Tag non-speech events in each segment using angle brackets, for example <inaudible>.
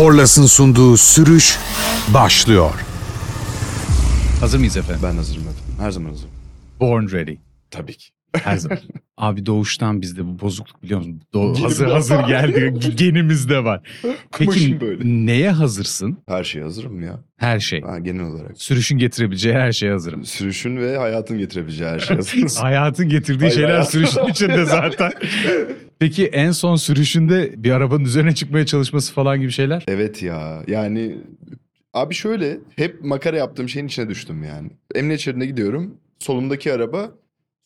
Korlas'ın sunduğu sürüş başlıyor. Hazır mıyız efendim? Ben hazırım efendim. Her zaman hazırım. Born ready. Tabii ki. Her zaman. <laughs> Abi doğuştan bizde bu bozukluk biliyor musun? Do- hazır hazır geldi. Genimizde var. <laughs> Peki Kumaşım böyle. neye hazırsın? Her şeye hazırım ya. Her şey. Ha, genel olarak. Sürüşün getirebileceği her şeye hazırım. Sürüşün ve hayatın getirebileceği her şeye <laughs> hazırız. Hayatın getirdiği Ay, şeyler hayat. sürüşün içinde zaten. <laughs> Peki en son sürüşünde bir arabanın üzerine çıkmaya çalışması falan gibi şeyler? evet ya. Yani abi şöyle hep makara yaptığım şeyin içine düştüm yani. Emniyet şeridine gidiyorum. Solumdaki araba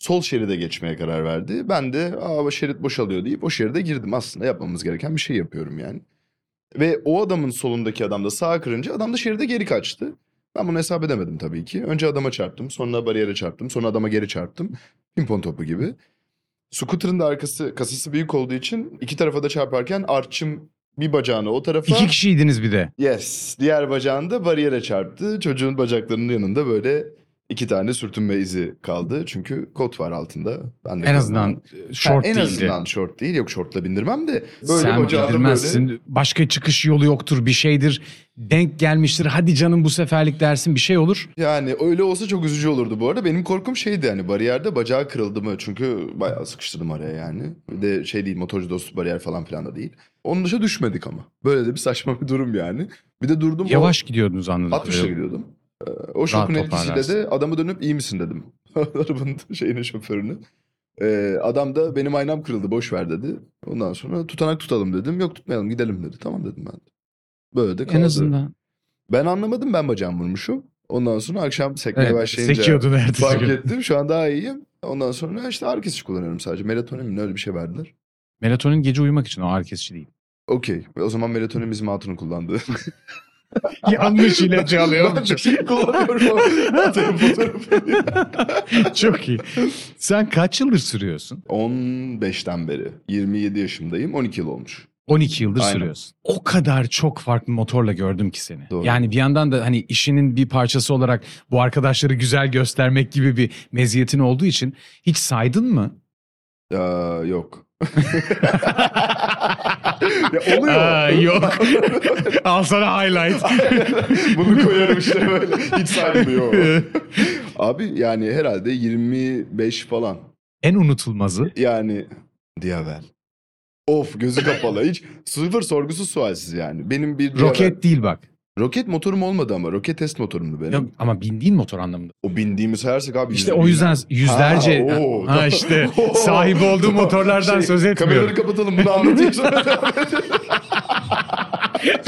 sol şeride geçmeye karar verdi. Ben de aa şerit boşalıyor deyip o şeride girdim. Aslında yapmamız gereken bir şey yapıyorum yani. Ve o adamın solundaki adam da sağa kırınca adam da şeride geri kaçtı. Ben bunu hesap edemedim tabii ki. Önce adama çarptım, sonra bariyere çarptım, sonra adama geri çarptım. Pimpon topu gibi. Scooter'ın da arkası, kasası büyük olduğu için iki tarafa da çarparken arçım bir bacağını o tarafa... İki kişiydiniz bir de. Yes. Diğer bacağını da bariyere çarptı. Çocuğun bacaklarının yanında böyle iki tane sürtünme izi kaldı. Çünkü kot var altında. Ben de En azından Ha, short en değildi. azından short değil. Yok şortla bindirmem de. Böyle Sen bacağını bildirmezsin. böyle. Başka çıkış yolu yoktur bir şeydir. Denk gelmiştir. Hadi canım bu seferlik dersin bir şey olur. Yani öyle olsa çok üzücü olurdu bu arada. Benim korkum şeydi yani bariyerde bacağı kırıldı mı? Çünkü bayağı sıkıştırdım araya yani. Bir de şey değil motorcu dostu bariyer falan filan da değil. Onun dışında düşmedik ama. Böyle de bir saçma bir durum yani. Bir de durdum. o- Yavaş gidiyordunuz anladığım 60'la kadarıyla. gidiyordum. Ee, O şokun etkisiyle de adamı dönüp iyi misin dedim. <laughs> Arabanın şeyine şoförüne. Ee, adam da benim aynam kırıldı boş ver dedi. Ondan sonra tutanak tutalım dedim. Yok tutmayalım gidelim dedi. Tamam dedim ben de. Böyle de kaldı. En azından. Ben anlamadım ben bacağım vurmuşum. Ondan sonra akşam sekmeye Evet, başlayınca sekiyordun fark gün. ettim. Şu an daha iyiyim. Ondan sonra işte ağrı kesici kullanıyorum sadece. Melatonin mi öyle bir şey verdiler. Melatonin gece uyumak için o ağrı kesici değil. Okey. O zaman melatonin bizim hatunun kullandığı. <laughs> <laughs> Yanlış ilacı bir şey kullanıyorum. <laughs> Çok iyi. Sen kaç yıldır sürüyorsun? 15'ten beri. 27 yaşındayım. 12 yıl olmuş. 12 yıldır Aynen. sürüyorsun. O kadar çok farklı motorla gördüm ki seni. Doğru. Yani bir yandan da hani işinin bir parçası olarak bu arkadaşları güzel göstermek gibi bir meziyetin olduğu için hiç saydın mı? Aa, yok. Ya oluyor. Aa, yok. Al sana highlight. <laughs> Bunu koyarım işte böyle. Hiç saymıyor. Abi yani herhalde 25 falan. en unutulmazı Yani Diavel. Of gözü kapalı. Hiç sıfır sorgusuz sualsiz yani. Benim bir roket değil bak. Roket motorum olmadı ama. Roket test motorumdu benim. Yok, ama bindiğin motor anlamında. O bindiğimi sayarsak abi. İşte o yüzden yüzlerce Ha, oo. ha işte <laughs> sahip olduğu motorlardan Şey, söz etmiyorum. Kameraları kapatalım bunu edelim. <laughs>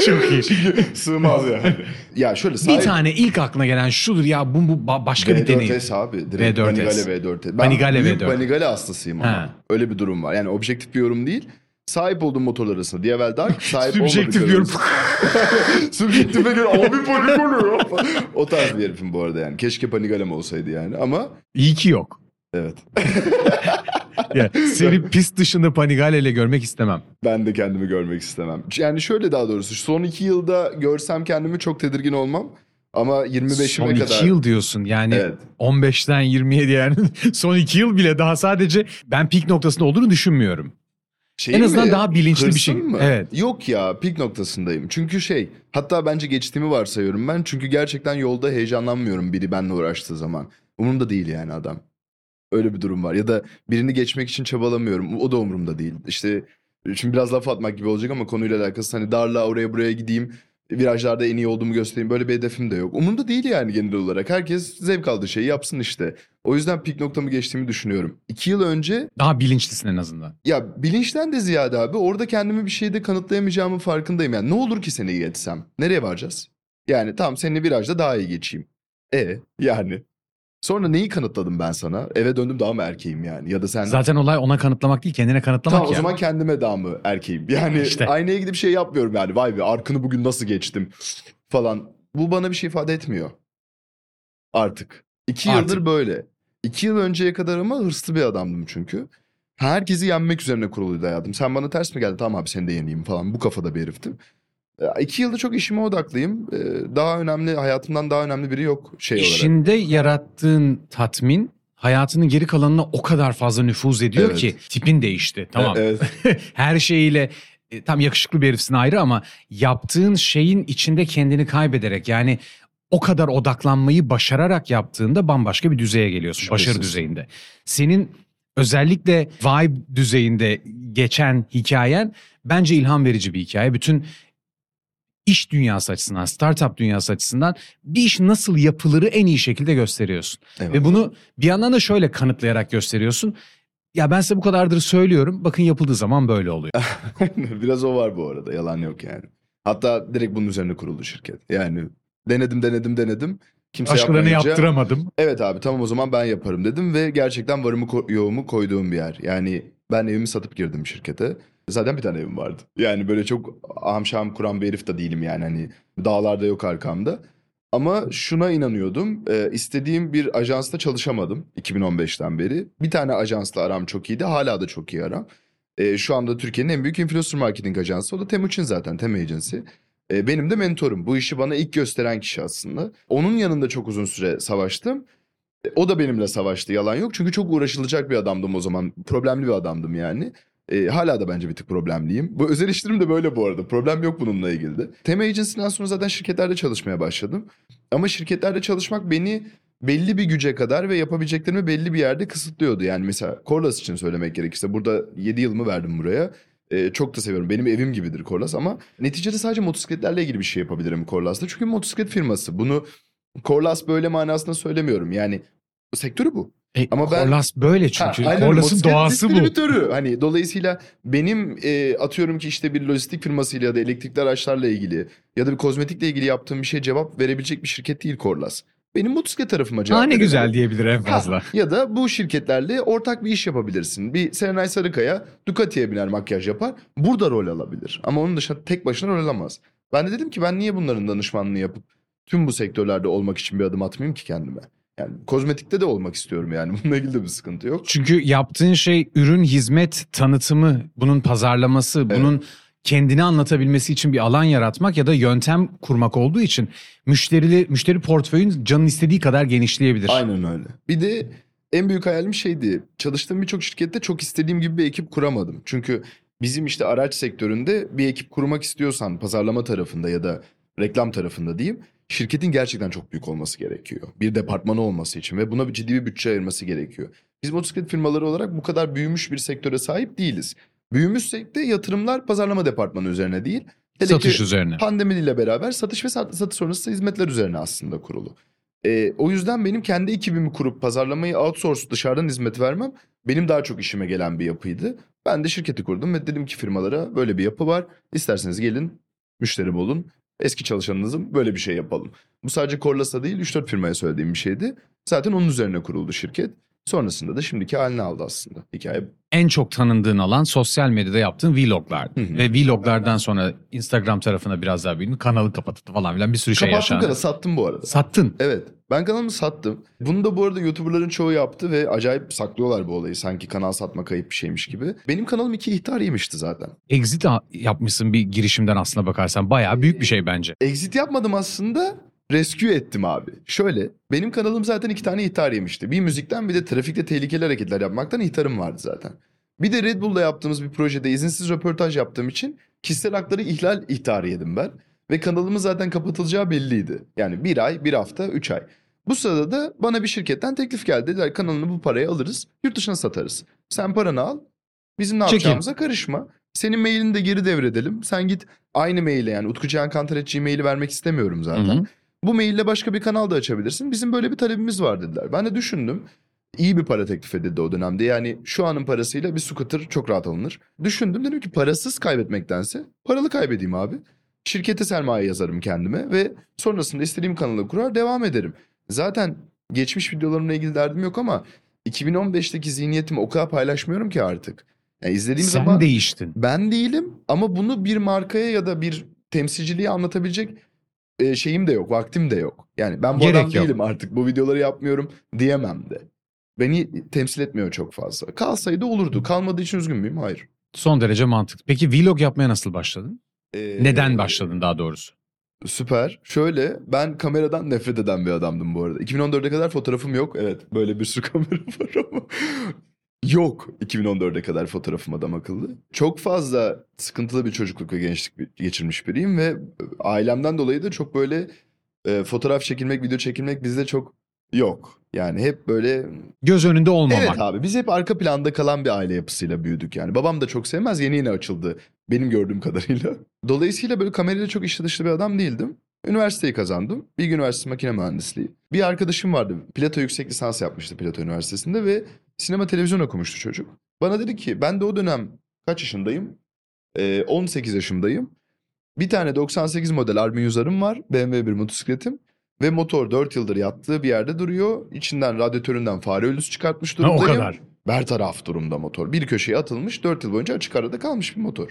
Çok iyi. Sığmaz yani. Ya şöyle Bir sahip... tane ilk aklına gelen şudur ya bu, bu ba- başka bir deneyim. V4S abi. Direkt V4S. Panigale V4S. Ben Panigale büyük V4. Panigale hastasıyım ama. Ha. Öyle bir durum var. Yani objektif bir yorum değil. Sahip olduğum motorlar arasında Diavel Dark, <laughs> sahip Subjektif olmadıkları yorum. arasında- <laughs> Subjektife göre abi Panigale <laughs> ya. o tarz bir herifim bu arada yani. Keşke Panigale'm olsaydı yani ama İyi ki yok. evet. Ya, seni pist dışında Panigale ile görmek istemem. Ben de kendimi görmek istemem. Yani şöyle daha doğrusu son iki yılda görsem kendimi çok tedirgin olmam. Ama 25'ime Son kadar... iki yıl diyorsun yani Evet. 15'ten 27 yani son iki yıl bile daha sadece ben pik noktasında olduğunu düşünmüyorum. Şey En azından mi? daha bilinçli bir Hırsın şey. mı? Evet. Yok ya pik noktasındayım. Çünkü şey hatta bence geçtiğimi varsayıyorum ben. Çünkü gerçekten yolda heyecanlanmıyorum biri benimle uğraştığı zaman. Umurumda değil yani adam. Öyle bir durum var. Ya da birini geçmek için çabalamıyorum. O da umurumda değil. İşte şimdi biraz laf atmak gibi olacak ama konuyla alakası hani darla oraya buraya gideyim. Virajlarda en iyi olduğumu göstereyim. Böyle bir hedefim de yok. Umurumda değil yani genel olarak. Herkes zevk aldığı şeyi yapsın işte. O yüzden pik noktamı geçtiğimi düşünüyorum. İki yıl önce Daha bilinçlisin en azından. ya bilinçten de ziyade abi orada kendimi bir şeyde kanıtlayamayacağımın farkındayım. Yani ne olur ki seni geçsem? Nereye varacağız? Yani tamam seninle virajda daha iyi geçeyim. E yani. Sonra neyi kanıtladım ben sana? Eve döndüm daha mı erkeğim yani? Ya da sen... Zaten olay ona kanıtlamak değil kendine kanıtlamak Tamam o zaman kendime daha mı erkeğim? <laughs> Yani İşte. aynaya gidip şey yapmıyorum yani. Vay be arkını bugün nasıl geçtim falan. Bu bana bir şey ifade etmiyor. Artık. İki Artık. yıldır böyle. İki yıl önceye kadar ama hırslı bir adamdım çünkü. Herkesi yenmek üzerine kuruluydu hayatım. Sen bana ters mi geldin? Tamam abi seni de yeneyim falan. Bu kafada bir heriftim. Ya, İki yılda çok işime odaklıyım. Ee, Daha önemli, hayatımdan daha önemli biri yok şey olarak. İşinde yarattığın tatmin hayatının geri kalanına o kadar fazla nüfuz ediyor Evet. ki tipin değişti. Tamam. Evet. <laughs> Her şeyiyle e, tam yakışıklı bir herifsin ayrı ama yaptığın şeyin içinde kendini kaybederek yani o kadar odaklanmayı başararak yaptığında bambaşka bir düzeye geliyorsun. Başarı Şüphesiz. düzeyinde. Senin özellikle vibe düzeyinde geçen hikayen bence ilham verici bir hikaye. Bütün iş dünyası açısından, startup dünyası açısından bir iş nasıl yapılırı en iyi şekilde gösteriyorsun. Evet. Ve bunu bir yandan da şöyle kanıtlayarak gösteriyorsun. Ya ben size bu kadardır söylüyorum. Bakın yapıldığı zaman böyle oluyor. <laughs> Biraz o var bu arada. Yalan yok yani. Hatta direkt bunun üzerine kuruldu şirket. Yani denedim denedim denedim. Kimse Başkalarına yapmayınca, yaptıramadım. Evet abi tamam o zaman ben yaparım dedim ve gerçekten varımı ko- yoğumu koyduğum bir yer. Yani ben evimi satıp girdim şirkete. Zaten bir tane evim vardı. Yani böyle çok aham kuran bir herif de değilim yani hani dağlarda yok arkamda. Ama şuna inanıyordum. e, istediğim bir ajansta çalışamadım 2015'ten beri. Bir tane ajansla aram çok iyiydi. Hala da çok iyi aram. E, şu anda Türkiye'nin en büyük influencer marketing ajansı. O da Temuçin zaten, Tem Agency. E, benim de mentorum. Bu işi bana ilk gösteren kişi aslında. Onun yanında çok uzun süre savaştım. E, O da benimle savaştı yalan yok. Çünkü çok uğraşılacak bir adamdım o zaman. Problemli bir adamdım yani. E, hala da bence bir tık problemliyim. Bu özel işlerim de böyle bu arada. Problem yok bununla ilgili de. Tema Agency'den sonra zaten şirketlerde çalışmaya başladım. Ama şirketlerde çalışmak beni belli bir güce kadar ve yapabileceklerimi belli bir yerde kısıtlıyordu. Yani mesela Corlas için söylemek gerekirse burada 7 yılımı verdim buraya. E, çok da seviyorum. Benim evim gibidir Corlas ama neticede sadece motosikletlerle ilgili bir şey yapabilirim Corlas'ta. Çünkü motosiklet firması. Bunu Corlas böyle manasında söylemiyorum. Yani sektörü bu. E, Ama ben- Corlas böyle çünkü. Ha, aynen, motosiklet doğası bu. Hani dolayısıyla benim e, atıyorum ki işte bir lojistik firmasıyla ya da elektrikli araçlarla ilgili ya da bir kozmetikle ilgili yaptığım bir şeye cevap verebilecek bir şirket değil Corlas. Benim motosiklet tarafıma cevap Aa ne güzel diyebilir en Ha, fazla. ya da bu şirketlerle ortak bir iş yapabilirsin. Bir Serenay Sarıkaya Ducati'ye biner makyaj yapar. Burada rol alabilir. Ama onun dışında tek başına rol alamaz. Ben de dedim ki ben niye bunların danışmanlığını yapıp tüm bu sektörlerde olmak için bir adım atmayayım ki kendime? Yani kozmetikte de olmak istiyorum yani. <laughs> Bununla ilgili de bir sıkıntı yok. Çünkü yaptığın şey ürün, hizmet, tanıtımı, bunun pazarlaması, bunun kendini anlatabilmesi için bir alan yaratmak ya da yöntem kurmak olduğu için müşterili müşteri portföyün canın istediği kadar genişleyebilir. Aynen öyle. Bir de en büyük hayalim şeydi. Çalıştığım birçok şirkette çok istediğim gibi bir ekip kuramadım. Çünkü bizim işte araç sektöründe bir ekip kurmak istiyorsan pazarlama tarafında ya da reklam tarafında diyeyim şirketin gerçekten çok büyük olması gerekiyor. Bir departmanı olması için ve buna bir ciddi bir bütçe ayırması gerekiyor. Biz motosiklet firmaları olarak bu kadar büyümüş bir sektöre sahip değiliz. Büyümüşsek de yatırımlar pazarlama departmanı üzerine değil. hele Satış üzerine. Pandemiyle beraber satış ve sat- satış sonrası hizmetler üzerine aslında kurulu. Ee, o yüzden benim kendi ekibimi kurup pazarlamayı outsource dışarıdan hizmet vermem benim daha çok işime gelen bir yapıydı. Ben de şirketi kurdum ve dedim ki firmalara böyle bir yapı var. İsterseniz gelin müşterim olun. Eski çalışanınızın böyle bir şey yapalım. Bu sadece Corlas'a değil 3-4 firmaya söylediğim bir şeydi. Zaten onun üzerine kuruldu şirket. Sonrasında da şimdiki halini aldı aslında. Hikaye. En çok tanındığın alan sosyal medyada yaptığın vloglar. Hı hı. Ve vloglardan sonra Instagram tarafına biraz daha büyüdün. Kanalı kapattı falan filan bir sürü şey Kapattım yaşandı. kanalı sattım bu arada. Sattın. Evet. Ben kanalımı sattım. Bunu da bu arada YouTuber'ların çoğu yaptı ve acayip saklıyorlar bu olayı. Sanki kanal satma kayıp bir şeymiş gibi. Benim kanalım iki ihtar yemişti zaten. Exit yapmışsın bir girişimden aslına bakarsan. Bayağı büyük bir şey bence. Exit yapmadım aslında. Rescue ettim abi. Şöyle benim kanalım zaten iki tane ihtar yemişti. Bir müzikten bir de trafikte tehlikeli hareketler yapmaktan ihtarım vardı zaten. Bir de Red Bull'la yaptığımız bir projede izinsiz röportaj yaptığım için kişisel hakları ihlal ihtarı yedim ben. Ve kanalımın zaten kapatılacağı belliydi. Yani bir ay, bir hafta, üç ay. Bu sırada da bana bir şirketten teklif geldi. Dediler kanalını bu paraya alırız, yurt dışına satarız. Sen paranı al, bizim ne Çekil. yapacağımıza karışma. Senin mailini de geri devredelim. Sen git aynı maile yani utkucihankantar.gmail'i vermek istemiyorum zaten. Hı hı. Bu maille başka bir kanal da açabilirsin. Bizim böyle bir talebimiz var dediler. Ben de düşündüm. İyi bir para teklif edildi o dönemde. Yani şu anın parasıyla bir scooter çok rahat alınır. Düşündüm dedim ki parasız kaybetmektense paralı kaybedeyim abi. Şirkete sermaye yazarım kendime ve sonrasında istediğim kanalı kurar devam ederim. Zaten geçmiş videolarımla ilgili derdim yok ama 2015'teki zihniyetimi o kadar paylaşmıyorum ki artık. Yani izlediğim Sen zaman değiştin. ben değilim ama bunu bir markaya ya da bir temsilciliğe anlatabilecek e, şeyim de yok, vaktim de yok. Yani ben bu Gerek adam yok. değilim artık bu videoları yapmıyorum diyemem de. Beni temsil etmiyor çok fazla. Kalsaydı olurdu. Kalmadığı için üzgün müyüm? Hayır. Son derece mantıklı. Peki vlog yapmaya nasıl başladın? Ee, Neden başladın daha doğrusu? Süper. Şöyle ben kameradan nefret eden bir adamdım bu arada. 2014'e kadar fotoğrafım yok. Evet böyle bir sürü <laughs> kamera var ama. Yok 2014'e kadar fotoğrafım adam akıllı. Çok fazla sıkıntılı bir çocukluk ve gençlik geçirmiş biriyim ve e, ailemden dolayı da çok böyle e, fotoğraf çekilmek, video çekilmek bizde çok yok. Yani hep böyle Göz önünde olmamak. Evet abi biz hep arka planda kalan bir aile yapısıyla büyüdük yani. Babam da çok sevmez yeni yeni açıldı benim gördüğüm kadarıyla. <laughs> Dolayısıyla böyle kamerayla çok işi dışlı bir adam değildim. Üniversiteyi kazandım. Bilgi Üniversitesi Makine Mühendisliği. Bir arkadaşım vardı. Plato yüksek lisans yapmıştı Plato Üniversitesi'nde ve sinema televizyon okumuştu çocuk. Bana dedi ki ben de o dönem kaç yaşındayım? Ee, 18 yaşındayım. Bir tane 98 model Armin Yüzar'ım var. BMW bir motosikletim. Ve motor 4 yıldır yattığı bir yerde duruyor. İçinden radyatöründen fare ölüsü çıkartmış Ha, durumdayım. o kadar. Bertaraf durumda motor. Bir köşeye atılmış 4 yıl boyunca açık arada kalmış bir motor.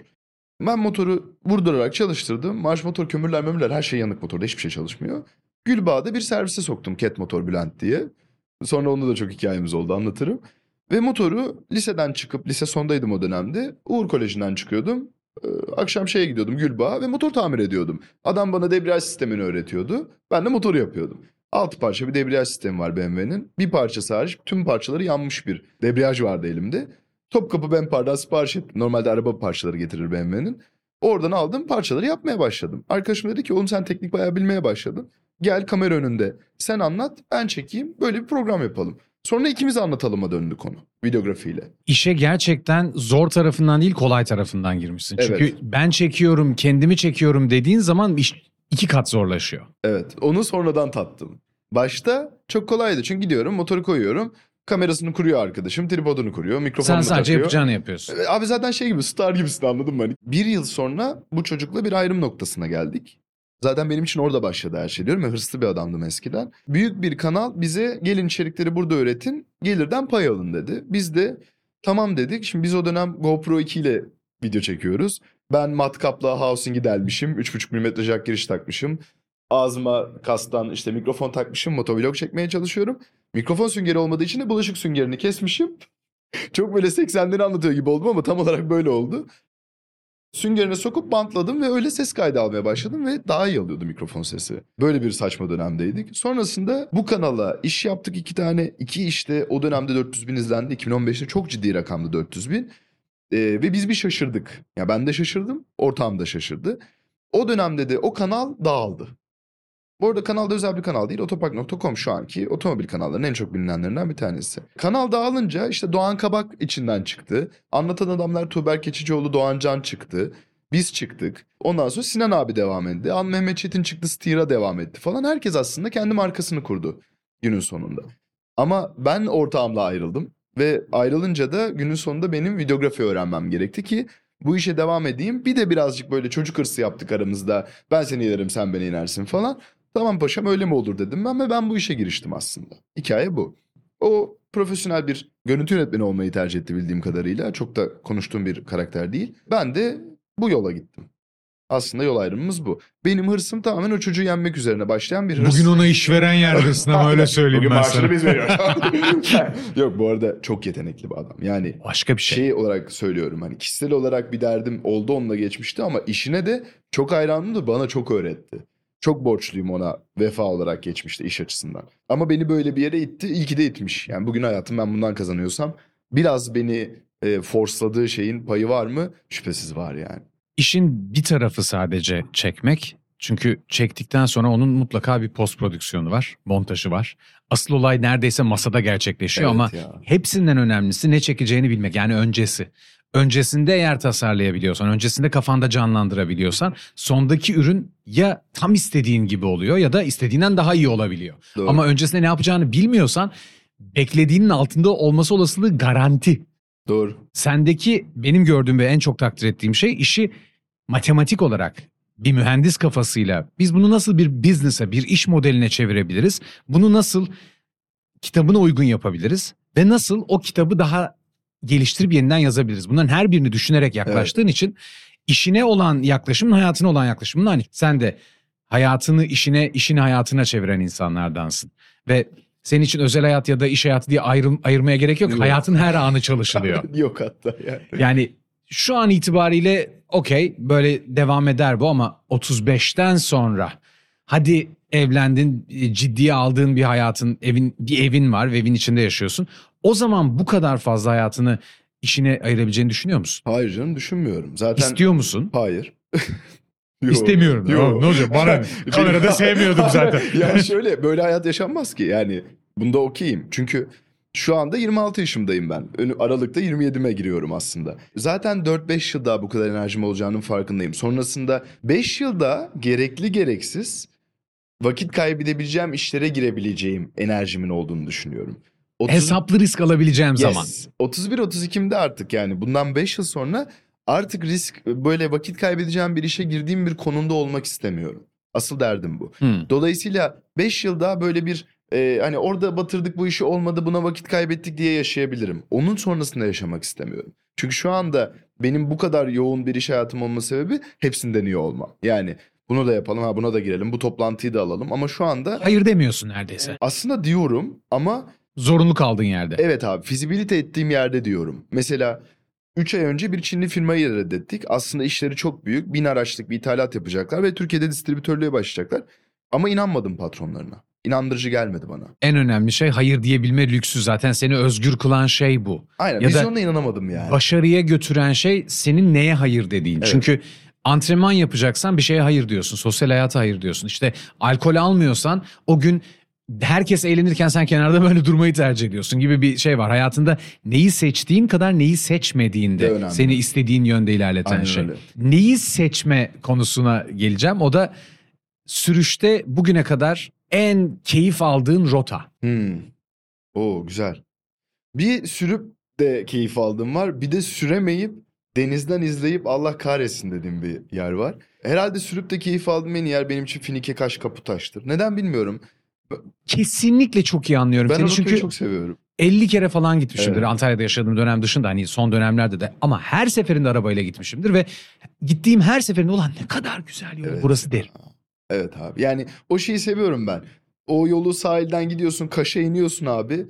Ben motoru vurdurarak çalıştırdım. Marş motor, kömürler, mömürler her şey yanık motorda. Hiçbir şey çalışmıyor. Gülbağ'da bir servise soktum Cat Motor Bülent diye. Sonra onda da çok hikayemiz oldu anlatırım. Ve motoru liseden çıkıp, lise sondaydım o dönemde. Uğur Koleji'nden çıkıyordum. Ee, akşam şeye gidiyordum Gülbağ'a ve motor tamir ediyordum. Adam bana debriyaj sistemini öğretiyordu. Ben de motoru yapıyordum. Altı parça bir debriyaj sistemi var BMW'nin. Bir parçası hariç tüm parçaları yanmış bir debriyaj vardı elimde. Topkapı Benpar'dan sipariş ettim. Normalde araba parçaları getirir BMW'nin. Oradan aldım parçaları yapmaya başladım. Arkadaşım dedi ki oğlum sen teknik bayağı bilmeye başladın. Gel kamera önünde sen anlat ben çekeyim böyle bir program yapalım. Sonra ikimiz anlatalıma döndü konu videografiyle. İşe gerçekten zor tarafından değil kolay tarafından girmişsin. Çünkü Evet. ben çekiyorum, kendimi çekiyorum dediğin zaman iş iki kat zorlaşıyor. Evet onu sonradan tattım. Başta çok kolaydı çünkü gidiyorum motoru koyuyorum. Kamerasını kuruyor arkadaşım, tripodunu kuruyor, Sen mikrofonunu sadece takıyor. yapacağını yapıyorsun. E, Abi zaten şey gibi star gibisin anladın mı? Hani bir yıl sonra bu çocukla bir ayrım noktasına geldik. Zaten benim için orada başladı her şey diyorum ya hırslı bir adamdım eskiden. Büyük bir kanal bize gelin içerikleri burada üretin gelirden pay alın dedi. Biz de tamam dedik. Şimdi biz o dönem GoPro 2 ile video çekiyoruz. Ben matkapla housing'i delmişim. 3.5 mm jack giriş takmışım. Ağzıma kastan işte mikrofon takmışım. Motovlog çekmeye çalışıyorum. Mikrofon süngeri olmadığı için de bulaşık süngerini kesmişim. <laughs> Çok böyle 80'leri anlatıyor gibi oldum ama tam olarak böyle oldu. Süngerine sokup bantladım ve öyle ses kaydı almaya başladım ve daha iyi alıyordu mikrofon sesi. Böyle bir saçma dönemdeydik. Sonrasında bu kanala iş yaptık iki tane. iki işte o dönemde 400 bin izlendi. 2015'te çok ciddi rakamdı 400 bin. Ee, ve biz bir şaşırdık. Ya ben de şaşırdım, ortağım da şaşırdı. O dönemde de o kanal dağıldı. Bu arada kanalda özel bir kanal değil. Otopark.com şu anki otomobil kanallarının en çok bilinenlerinden bir tanesi. Kanal dağılınca işte Doğan Kabak içinden çıktı. Anlatan adamlar Tuğber Keçicioğlu, Doğan Can çıktı. Biz çıktık. Ondan sonra Sinan abi devam etti. An Mehmet Çetin çıktı, Stira devam etti falan. Herkes aslında kendi markasını kurdu günün sonunda. Ama ben ortağımla ayrıldım. Ve ayrılınca da günün sonunda benim videografi öğrenmem gerekti ki bu işe devam edeyim. Bir de birazcık böyle çocuk hırsı yaptık aramızda. Ben seni inerim sen beni inersin falan. Tamam paşam öyle mi olur dedim ben ve ben bu işe giriştim aslında. Hikaye bu. O profesyonel bir görüntü yönetmeni olmayı tercih etti bildiğim kadarıyla. Çok da konuştuğum bir karakter değil. Ben de bu yola gittim. Aslında yol ayrımımız bu. Benim hırsım tamamen o çocuğu yenmek üzerine başlayan bir hırs. Bugün ona işveren yerdesin ama öyle söyleyeyim Bugün ben maaşını sana. biz veriyoruz. <laughs> Yok bu arada çok yetenekli bir adam. Yani Başka bir şey. şey olarak söylüyorum hani kişisel olarak bir derdim oldu onunla geçmişti ama işine de çok hayranım da bana çok öğretti. Çok borçluyum ona vefa olarak geçmişti iş açısından. Ama beni böyle bir yere itti. İyi ki de itmiş. Yani bugün hayatım ben bundan kazanıyorsam biraz beni e, forsladığı şeyin payı var mı? Şüphesiz var yani. İşin bir tarafı sadece çekmek. Çünkü çektikten sonra onun mutlaka bir post prodüksiyonu var, montajı var. Asıl olay neredeyse masada gerçekleşiyor Evet ama ya. hepsinden önemlisi ne çekeceğini bilmek yani öncesi. Öncesinde eğer tasarlayabiliyorsan, öncesinde kafanda canlandırabiliyorsan sondaki ürün ya tam istediğin gibi oluyor ya da istediğinden daha iyi olabiliyor. Doğru. Ama öncesinde ne yapacağını bilmiyorsan beklediğinin altında olması olasılığı garanti. Doğru. Sendeki benim gördüğüm ve en çok takdir ettiğim şey işi matematik olarak bir mühendis kafasıyla biz bunu nasıl bir business'a, bir iş modeline çevirebiliriz? Bunu nasıl kitabına uygun yapabiliriz? Ve nasıl o kitabı daha geliştirip yeniden yazabiliriz? Bunların her birini düşünerek yaklaştığın için işine olan yaklaşımın hayatına olan yaklaşımın aynı. Sen de hayatını işine, işini hayatına çeviren insanlardansın. Ve senin için özel hayat ya da iş hayatı diye ayrım, ayırmaya gerek yok. Yok. Hayatın her anı çalışılıyor. <laughs> Yok hatta yani. Yani şu an itibariyle okey böyle devam eder bu ama 35'ten sonra hadi evlendin ciddiye aldığın bir hayatın evin bir evin var ve evin içinde yaşıyorsun. O zaman bu kadar fazla hayatını işine ayırabileceğini düşünüyor musun? Hayır canım düşünmüyorum. Zaten İstiyor musun? hayır. <laughs> Yo. İstemiyorum. Yo. Ne olacak? Bana ne? <laughs> Kamerada sevmiyordum zaten. <laughs> yani şöyle böyle hayat yaşanmaz ki. Yani bunda okeyim. Çünkü şu anda 26 yaşımdayım ben. Aralıkta 27'me giriyorum aslında. Zaten 4-5 yıl daha bu kadar enerjim olacağının farkındayım. Sonrasında 5 yılda gerekli gereksiz vakit kaybedebileceğim işlere girebileceğim enerjimin olduğunu düşünüyorum. 30 Hesaplı risk alabileceğim zaman. Yes. 31-32'imde artık yani bundan 5 yıl sonra artık risk böyle vakit kaybedeceğim bir işe girdiğim bir konumda olmak istemiyorum. Asıl derdim bu. Hmm. Dolayısıyla 5 yıl daha böyle bir e, hani orada batırdık bu işi olmadı buna vakit kaybettik diye yaşayabilirim. Onun sonrasında yaşamak istemiyorum. Çünkü şu anda benim bu kadar yoğun bir iş hayatım olma sebebi hepsinden iyi olmam. Yani bunu da yapalım ha buna da girelim bu toplantıyı da alalım ama şu anda Hayır demiyorsun neredeyse. aslında diyorum ama Zorunlu kaldığın yerde. Evet abi fizibilite ettiğim yerde diyorum. Mesela 3 ay önce bir Çinli firmayı reddettik. Aslında işleri çok büyük. Bin araçlık bir ithalat yapacaklar ve Türkiye'de distribütörlüğe başlayacaklar. Ama inanmadım patronlarına. İnandırıcı gelmedi bana. En önemli şey hayır diyebilme lüksü zaten seni özgür kılan şey bu. Aynen Ya vizyonuna inanamadım yani. Başarıya götüren şey senin neye hayır dediğin. Evet. Çünkü antrenman yapacaksan bir şeye hayır diyorsun. Sosyal hayata hayır diyorsun. İşte alkol almıyorsan o gün herkes eğlenirken sen kenarda böyle durmayı tercih ediyorsun gibi bir şey var. Hayatında neyi seçtiğin kadar neyi seçmediğin De de önemli. seni istediğin yönde ilerleten Aynen şey. öyle. Neyi seçme konusuna geleceğim. O da sürüşte bugüne kadar en keyif aldığın rota. Hmm. Oo güzel. Bir sürüp de keyif aldığım var. Bir de süremeyip denizden izleyip Allah kahretsin dediğim bir yer var. Herhalde sürüp de keyif aldığım en iyi yer benim için Finike Kaş Kaputaş'tır. Neden bilmiyorum. Kesinlikle çok iyi anlıyorum Ben seni çünkü çok seviyorum. 50 kere falan gitmişimdir Evet. Antalya'da yaşadığım dönem dışında hani son dönemlerde de ama her seferinde arabayla gitmişimdir ve gittiğim her seferinde ulan ne kadar güzel yol Evet. burası derim. Evet abi. Yani o şeyi seviyorum ben. O yolu sahilden gidiyorsun, Kaş'a iniyorsun abi.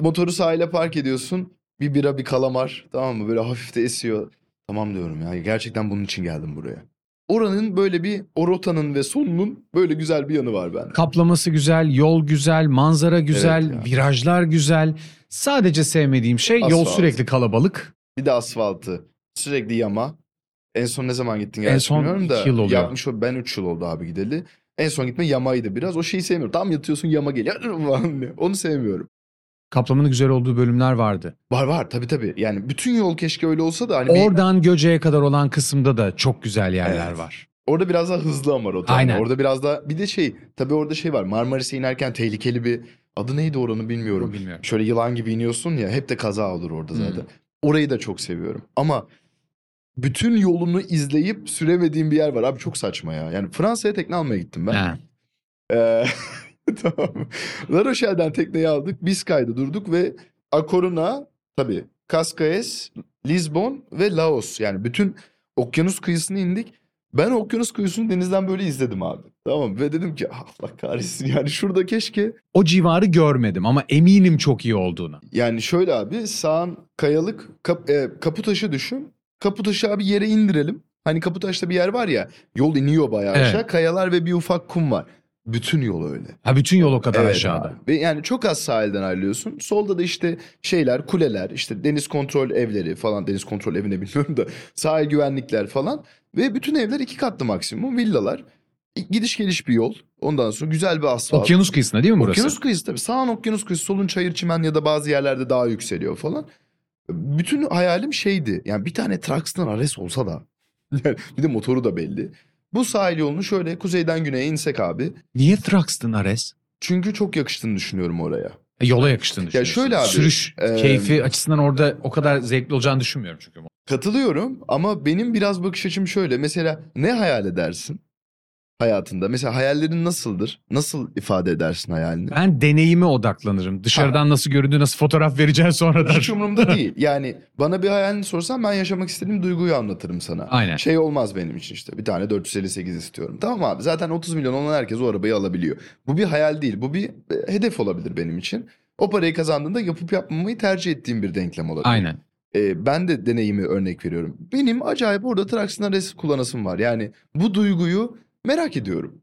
Motoru sahile park ediyorsun. Bir bira, bir kalamar. Tamam mı? Böyle hafif de esiyor. Tamam diyorum ya. Gerçekten bunun için geldim buraya. Oranın böyle bir, o rotanın ve sonunun böyle güzel bir yanı var bende. Kaplaması güzel, yol güzel, manzara güzel, Evet ya. virajlar güzel. Sadece sevmediğim şey yol Asfalt. sürekli kalabalık. Bir de asfaltı. Sürekli yama. En son ne zaman gittin En gerçi son bilmiyorum da. yıl oluyor. Yapmış o. Ben 3 yıl oldu abi gideli. En son gitme yamaydı biraz. O şeyi sevmiyorum. Tam yatıyorsun yama geliyor. <laughs> Onu sevmiyorum. Kaplamanın güzel olduğu bölümler vardı. Var var tabii tabii. Yani bütün yol keşke öyle olsa da hani bir- Oradan Göce'ye kadar olan kısımda da çok güzel yerler Evet. var. orada biraz daha hızlı ama rota. Aynen. Orada biraz daha bir de şey tabii orada şey var. Marmaris'e inerken tehlikeli bir adı neydi oranı bilmiyorum. Bilmiyorum. Şöyle yılan gibi iniyorsun ya hep de kaza olur orada zaten. Hmm. Orayı da çok seviyorum. Ama bütün yolunu izleyip süremediğim bir yer var. Abi çok saçma ya. Yani Fransa'ya tekne almaya gittim ben. Ha. Ee, <laughs> <laughs> tamam. La Rochelle'den tekneyi aldık. Biskay'da durduk ve A Coruna tabii Cascaes, Lisbon ve Laos. Yani bütün okyanus kıyısını indik. Ben okyanus kıyısını denizden böyle izledim abi. Tamam ve dedim ki "Ah, Allah kahretsin yani şurada keşke O civarı görmedim ama eminim çok iyi olduğuna. yani şöyle abi sağın kayalık kap, e, Kaputaş'ı düşün. Kaputaş'ı abi yere indirelim. Hani Kaputaş'ta bir yer var ya yol iniyor bayağı Evet. aşağı. Kayalar ve bir ufak kum var. Bütün yol öyle. Ha bütün yol o kadar Evet aşağıda. abi. Ve yani çok az sahilden ayrılıyorsun. Solda da işte şeyler, kuleler, işte deniz kontrol evleri falan. Deniz kontrol evine bilmiyorum da <laughs> sahil güvenlikler falan. Ve bütün evler iki katlı maksimum villalar. Gidiş geliş bir yol. Ondan sonra güzel bir asfalt. Okyanus kıyısında değil mi burası? Okyanus kıyısı tabii. Sağın okyanus kıyısı, solun çayır çimen ya da bazı yerlerde daha yükseliyor falan. Bütün hayalim şeydi. Yani bir tane Truxton Ares olsa da. <laughs> Yani bir de motoru da belli. Bu sahil yolunu şöyle kuzeyden güneye insek abi. Niye Thruxton Ares? Çünkü çok yakıştığını düşünüyorum oraya. E, yola yakıştığını düşünüyorsun. şöyle abi, Sürüş e, keyfi açısından orada o kadar zevkli olacağını düşünmüyorum çünkü. Katılıyorum ama benim biraz bakış açım şöyle. Mesela ne hayal edersin hayatında? Mesela hayallerin nasıldır? Nasıl ifade edersin hayalini? Ben deneyime odaklanırım. Dışarıdan nasıl göründüğü, nasıl fotoğraf vereceğin sonradan. Hiç umurumda değil. Yani bana bir hayalini sorsan ben yaşamak istediğim duyguyu anlatırım sana. Aynen. Şey olmaz benim için işte. Bir tane 458 istiyorum. Tamam abi zaten 30 milyon olan herkes o arabayı alabiliyor. Bu bir hayal değil. Bu bir e, hedef olabilir benim için. O parayı kazandığında yapıp yapmamayı tercih ettiğim bir denklem olabilir. Aynen. Ee, ben de deneyimi örnek veriyorum. Benim acayip orada Traxxon'a resim kullanasım var. Yani bu duyguyu merak ediyorum.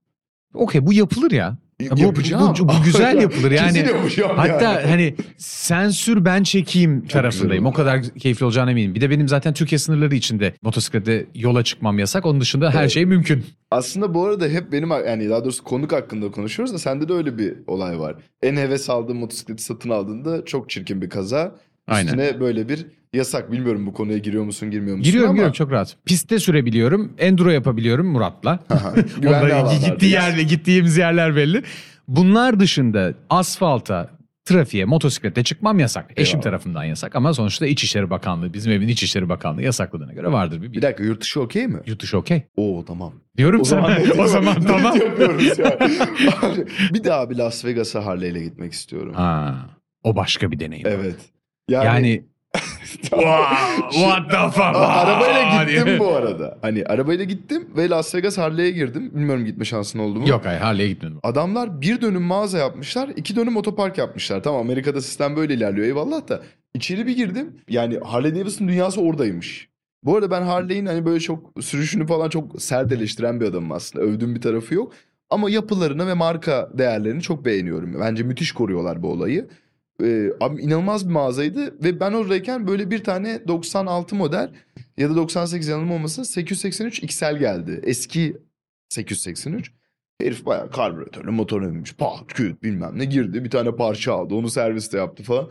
Okey bu yapılır ya. Ya bu, Yapacağım. bu, bu güzel <laughs> yapılır yani. Kesin yapacağım Hatta yani. hani sen sür ben çekeyim tarafındayım. güzel O kadar keyifli olacağına eminim. Bir de benim zaten Türkiye sınırları içinde motosiklette yola çıkmam yasak. Onun dışında her Evet. şey mümkün. Aslında bu arada hep benim yani daha doğrusu konuk hakkında konuşuyoruz da sende de öyle bir olay var. En heves aldığın motosikleti satın aldığında çok çirkin bir kaza. Aynen. Üstüne böyle bir yasak. Bilmiyorum bu konuya giriyor musun girmiyor musun Giriyorum ama. giriyorum çok rahat. Pistte sürebiliyorum. Enduro yapabiliyorum Murat'la. <laughs> Onların gittiği yerle gittiğimiz yerler belli. Bunlar dışında asfalta, trafiğe, motosiklete çıkmam yasak. Eşim Eyvallah. tarafından yasak ama sonuçta İçişleri Bakanlığı, bizim evin İçişleri Bakanlığı yasakladığına göre vardır bir Bir bir. dakika yurt dışı okey mi? Yurt dışı okey. Oo tamam. Diyorum O sana. <laughs> zaman, o zaman tamam. <laughs> yapıyoruz ya. Abi, bir daha bir Las Vegas'a Harley ile gitmek istiyorum. Ha, o başka bir deneyim. Evet. Yani, <laughs> wow, what the fuck? Arabayla gittim bu arada. Hani arabayla gittim ve Las Vegas Harley'e girdim. Bilmiyorum gitme şansın oldu mu? Yok hayır Harley'e gitmedim. Adamlar bir dönüm mağaza yapmışlar, iki dönüm otopark yapmışlar. Tamam Amerika'da sistem böyle ilerliyor eyvallah da. içeri bir girdim. Yani Harley Davidson dünyası oradaymış. Bu arada ben Harley'in hani böyle çok sürüşünü falan çok sert eleştiren bir adamım aslında. Övdüğüm bir tarafı yok. Ama yapılarını ve marka değerlerini çok beğeniyorum. Bence müthiş koruyorlar bu olayı. Ee, abi inanılmaz bir mağazaydı ve ben oradayken böyle bir tane 96 model ya da 98 yanılma olmasın 883 XL geldi. Eski 883. Herif bayağı karbüratörle motor övmüş. Pat küt bilmem ne girdi. Bir tane parça aldı. Onu serviste yaptı falan.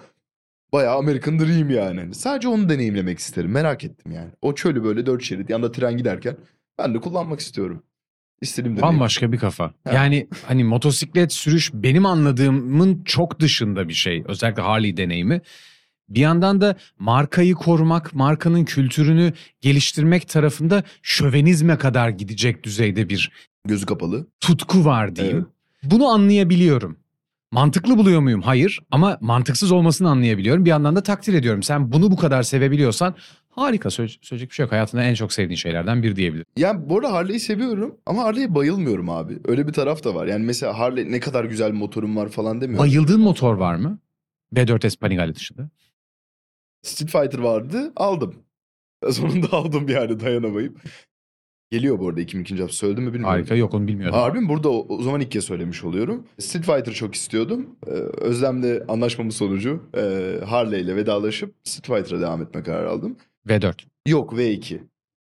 Bayağı American Dream yani. Hani Sadece onu deneyimlemek isterim. Merak ettim yani. O çölü böyle dört şerit yanında tren giderken ben de kullanmak istiyorum. İstediğim deneyim. Bambaşka bir kafa. Evet. Yani hani motosiklet sürüş benim anladığımın çok dışında bir şey. Özellikle Harley deneyimi. Bir yandan da markayı korumak, markanın kültürünü geliştirmek tarafında şövenizme kadar gidecek düzeyde bir Gözü kapalı. tutku var diyeyim. Bunu anlayabiliyorum. Mantıklı buluyor muyum? Hayır ama mantıksız olmasını anlayabiliyorum. Bir yandan da takdir ediyorum. Sen bunu bu kadar sevebiliyorsan harika Söyle- söyleyecek bir şey yok. Hayatında en çok sevdiğin şeylerden biri diyebilirim. Yani bu arada Harley'i seviyorum ama Harley'e bayılmıyorum abi. Öyle bir taraf da var. Yani mesela Harley ne kadar güzel motorum var falan demiyorum. Bayıldığın motor var mı? B4S Panigale dışında. Street Fighter vardı aldım. <laughs> Sonunda aldım yani dayanamayıp. Geliyor bu arada 2002. hafta söyledim mi bilmiyorum. Harika yok onu bilmiyordum. Harbi mi? burada o, o zaman ilk kez söylemiş oluyorum. Street Fighter çok istiyordum. Ee, Özlem'le anlaşmamız sonucu e, Harley ile vedalaşıp Street Fighter'a devam etme kararı aldım. V4. Yok V2.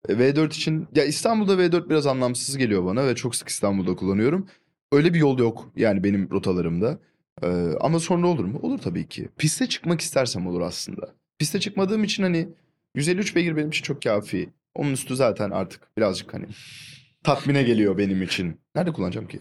E, V4 için ya İstanbul'da V4 biraz anlamsız geliyor bana ve çok sık İstanbul'da kullanıyorum. Öyle bir yol yok yani benim rotalarımda. Ee, ama sonra olur mu? Olur tabii ki. Piste çıkmak istersem olur aslında. Piste çıkmadığım için hani 153 beygir benim için çok kafi. Onun üstü zaten artık birazcık hani tatmine geliyor benim için. Nerede kullanacağım ki?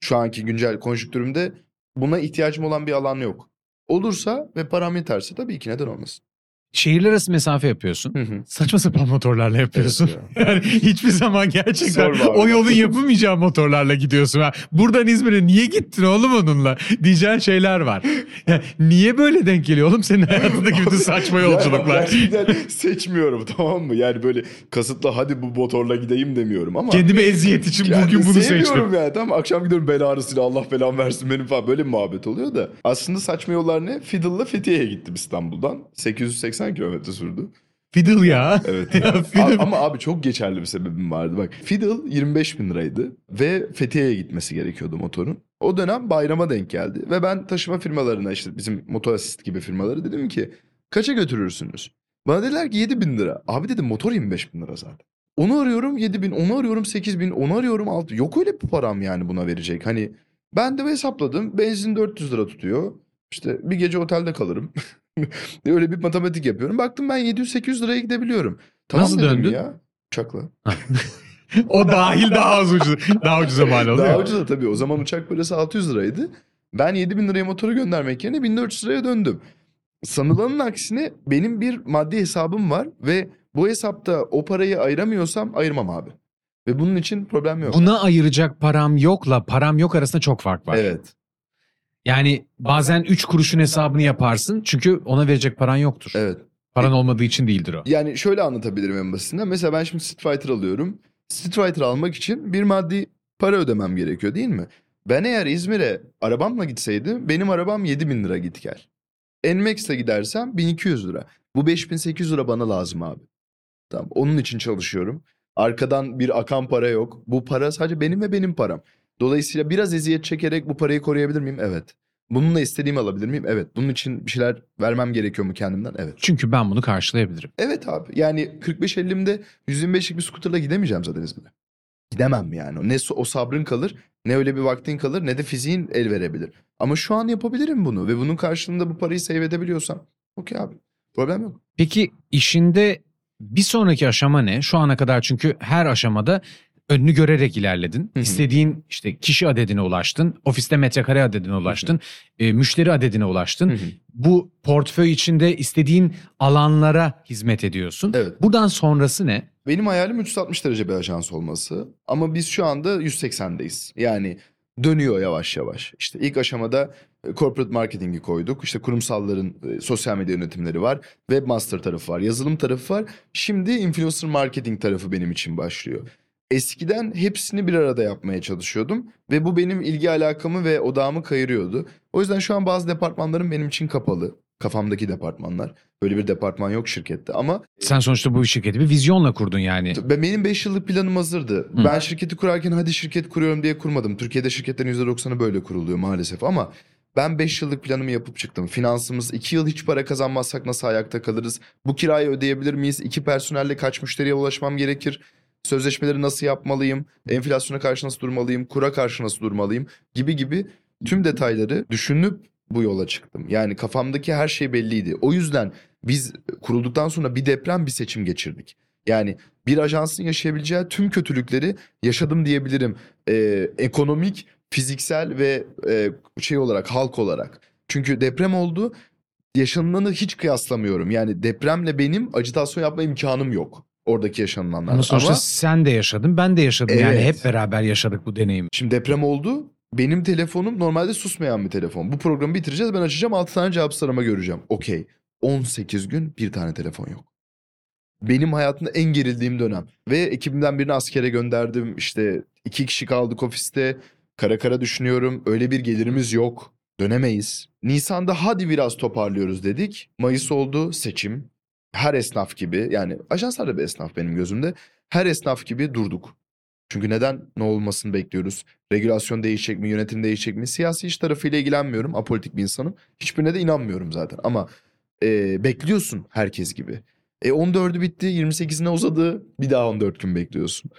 Şu anki güncel konjüktürümde buna ihtiyacım olan bir alan yok. Olursa ve param yeterse tabii ki neden olmasın. Şehirler arası mesafe yapıyorsun. Hı hı. Saçma sapan motorlarla yapıyorsun. Evet <laughs> yani hiçbir zaman gerçekten o yolun yapılmayacağı motorlarla gidiyorsun. Ha. Buradan İzmir'e niye gittin oğlum onunla? Diyeceğin şeyler var. Ya, niye böyle denk geliyor oğlum senin hayatındaki bütün <laughs> saçma Yani yolculuklar? gerçekten seçmiyorum tamam mı? Yani böyle kasıtlı hadi bu motorla gideyim demiyorum ama. Kendime eziyet için Yani bugün bunu seçtim. sevmiyorum yani tamam akşam gidiyorum bel ağrısıyla Allah belamı versin benim falan böyle bir muhabbet oluyor da. Aslında saçma yollar ne? Fiddle'la Fethiye'ye gittim İstanbul'dan. 880 kilometre sürdü. Fiddle ya. <laughs> Evet. Ya. Fiddle- Ama abi çok geçerli bir sebebim vardı. Bak Fiddle 25 bin liraydı ve Fethiye'ye gitmesi gerekiyordu motorun. O dönem bayrama denk geldi ve ben taşıma firmalarına işte bizim motor asist gibi firmaları dedim ki kaça götürürsünüz? Bana dediler ki 7 bin lira. Abi dedim motor 25 bin lira zaten. Onu arıyorum 7 bin, onu arıyorum 8 bin, onu arıyorum 6 Yok öyle bir param yani buna verecek. Hani ben de hesapladım. Benzin 400 lira tutuyor. İşte bir gece otelde kalırım. <laughs> <laughs> öyle bir matematik yapıyorum. Baktım ben 700-800 liraya gidebiliyorum. Tamam Nasıl döndün? ya. Uçakla. <laughs> o dahil daha az ucuz. Daha ucuza mal oluyor. Daha ucuz da tabii. O zaman uçak parası 600 liraydı. Ben 7000 liraya motoru göndermek yerine 1400 liraya döndüm. Sanılanın aksine benim bir maddi hesabım var ve bu hesapta o parayı ayıramıyorsam ayırmam abi. Ve bunun için problem yok. Buna ayıracak param yokla param yok arasında çok fark var. Evet. Yani bazen 3 kuruşun hesabını yaparsın çünkü ona verecek paran yoktur. Evet. Paran olmadığı için değildir o. Yani şöyle anlatabilirim en basitinden. Mesela ben şimdi Street Fighter alıyorum. Street Fighter almak için bir maddi para ödemem gerekiyor değil mi? Ben eğer İzmir'e arabamla gitseydim benim arabam 7000 lira git gel. Nmax'le gidersem 1200 lira. Bu 5800 lira bana lazım abi. Tamam onun için çalışıyorum. Arkadan bir akan para yok. Bu para sadece benim ve benim param. Dolayısıyla biraz eziyet çekerek bu parayı koruyabilir miyim? Evet. Bununla istediğimi alabilir miyim? Evet. Bunun için bir şeyler vermem gerekiyor mu kendimden? Evet. Çünkü ben bunu karşılayabilirim. Evet abi. Yani 45-50'imde 125'lik bir skuterla gidemeyeceğim zaten İzmir'e. Gidemem yani. Ne o sabrın kalır, ne öyle bir vaktin kalır, ne de fiziğin el verebilir. Ama şu an yapabilirim bunu ve bunun karşılığında bu parayı save edebiliyorsam okey abi. Problem yok. Peki işinde bir sonraki aşama ne? Şu ana kadar çünkü her aşamada önünü görerek ilerledin. Hı hı. İstediğin işte kişi adedine ulaştın. Ofiste metrekare adedine ulaştın. e, müşteri adedine ulaştın. Hı hı. Bu portföy içinde istediğin alanlara hizmet ediyorsun. Evet. Buradan sonrası ne? Benim hayalim 360 derece bir ajans olması. Ama biz şu anda 180'deyiz. Yani dönüyor yavaş yavaş. İşte ilk aşamada e, corporate marketing'i koyduk. İşte kurumsalların e, sosyal medya yönetimleri var. Webmaster tarafı var. Yazılım tarafı var. Şimdi influencer marketing tarafı benim için başlıyor. Eskiden hepsini bir arada yapmaya çalışıyordum. Ve bu benim ilgi alakamı ve odağımı kayırıyordu. O yüzden şu an bazı departmanlarım benim için kapalı. Kafamdaki departmanlar. Böyle bir departman yok şirkette ama Sen sonuçta bu şirketi bir vizyonla kurdun yani. ben- Benim 5 yıllık planım hazırdı. Hı. Ben şirketi kurarken hadi şirket kuruyorum diye kurmadım. Türkiye'de şirketlerin %90'ı böyle kuruluyor maalesef ama ben 5 yıllık planımı yapıp çıktım. Finansımız 2 yıl hiç para kazanmazsak nasıl ayakta kalırız? Bu kirayı ödeyebilir miyiz? 2 personelle kaç müşteriye ulaşmam gerekir? Sözleşmeleri nasıl yapmalıyım? Enflasyona karşı nasıl durmalıyım? Kura karşı nasıl durmalıyım? Gibi gibi tüm detayları düşünüp bu yola çıktım. Yani kafamdaki her şey belliydi. O yüzden biz kurulduktan sonra bir deprem bir seçim geçirdik. Yani bir ajansın yaşayabileceği tüm kötülükleri yaşadım diyebilirim. Ee, ekonomik, fiziksel ve e, şey olarak halk olarak. Çünkü deprem oldu. Yaşanılanı hiç kıyaslamıyorum. Yani depremle benim acitasyon yapma imkanım yok. Oradaki yaşanılanlar. Ama sonuçta Ama sen de yaşadın, ben de yaşadım. Yani Evet. hep beraber yaşadık bu deneyimi. şimdi deprem oldu. Benim telefonum normalde susmayan bir telefon. Bu programı bitireceğiz. Ben açacağım 6 tane cevapsız arama göreceğim. Okey. 18 gün bir tane telefon yok. Benim hayatımda en gerildiğim dönem. Ve ekibimden birini askere gönderdim. İşte iki kişi kaldık ofiste. Kara kara düşünüyorum. Öyle bir gelirimiz yok. Dönemeyiz. Nisan'da hadi biraz toparlıyoruz dedik. Mayıs oldu seçim. Her esnaf gibi yani ajanslar da bir esnaf benim gözümde. Her esnaf gibi durduk. Çünkü neden ne olmasını bekliyoruz? Regülasyon değişecek mi, yönetim değişecek mi? Siyasi iş tarafıyla ilgilenmiyorum. Apolitik bir insanım. Hiçbirine de inanmıyorum zaten. Ama e, bekliyorsun herkes gibi. E 14'ü bitti, 28'ine uzadı. Bir daha 14 gün bekliyorsun.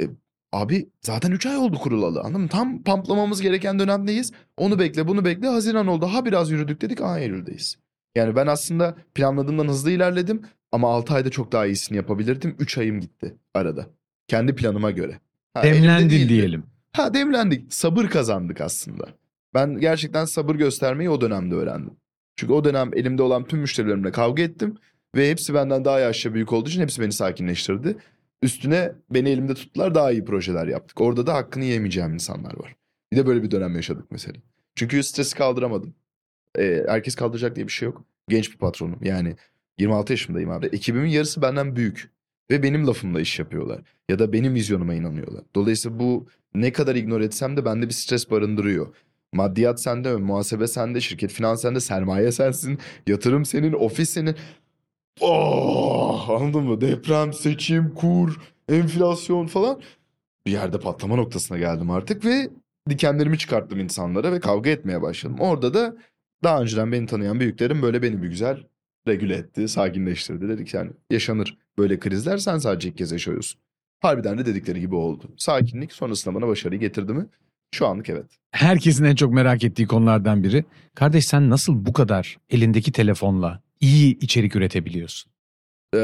E, abi zaten 3 ay oldu kurulalı anladın mı? Tam pamplamamız gereken dönemdeyiz. Onu bekle, bunu bekle. Haziran oldu. Ha biraz yürüdük dedik. Aa Eylül'deyiz. Yani ben aslında planladığımdan hızlı ilerledim. Ama 6 ayda çok daha iyisini yapabilirdim. 3 ayım gitti arada. Kendi planıma göre. Ha, Demlendin diyelim. Ha demlendik. Sabır kazandık aslında. Ben gerçekten sabır göstermeyi o dönemde öğrendim. Çünkü o dönem elimde olan tüm müşterilerimle kavga ettim. Ve hepsi benden daha yaşça büyük olduğu için hepsi beni sakinleştirdi. Üstüne beni elimde tuttular daha iyi projeler yaptık. Orada da hakkını yemeyeceğim insanlar var. Bir de böyle bir dönem yaşadık mesela. Çünkü stresi kaldıramadım. Ee, herkes kaldıracak diye bir şey yok. Genç bir patronum yani 26 yaşındayım abi. Ekibimin yarısı benden büyük. Ve benim lafımla iş yapıyorlar. Ya da benim vizyonuma inanıyorlar. Dolayısıyla bu ne kadar ignore etsem de bende bir stres barındırıyor. Maddiyat sende, muhasebe sende, şirket finans sende, sermaye sensin, yatırım senin, ofis senin. Oh, anladın mı? Deprem, seçim, kur, enflasyon falan. Bir yerde patlama noktasına geldim artık ve dikenlerimi çıkarttım insanlara ve kavga etmeye başladım. Orada da daha önceden beni tanıyan büyüklerim böyle beni bir güzel regüle etti, sakinleştirdi. Dedik yani yaşanır böyle krizler sen sadece ilk kez yaşıyorsun. Harbiden de dedikleri gibi oldu. Sakinlik sonrasında bana başarıyı getirdi mi? Şu anlık evet. Herkesin en çok merak ettiği konulardan biri. Kardeş sen nasıl bu kadar elindeki telefonla iyi içerik üretebiliyorsun? <laughs>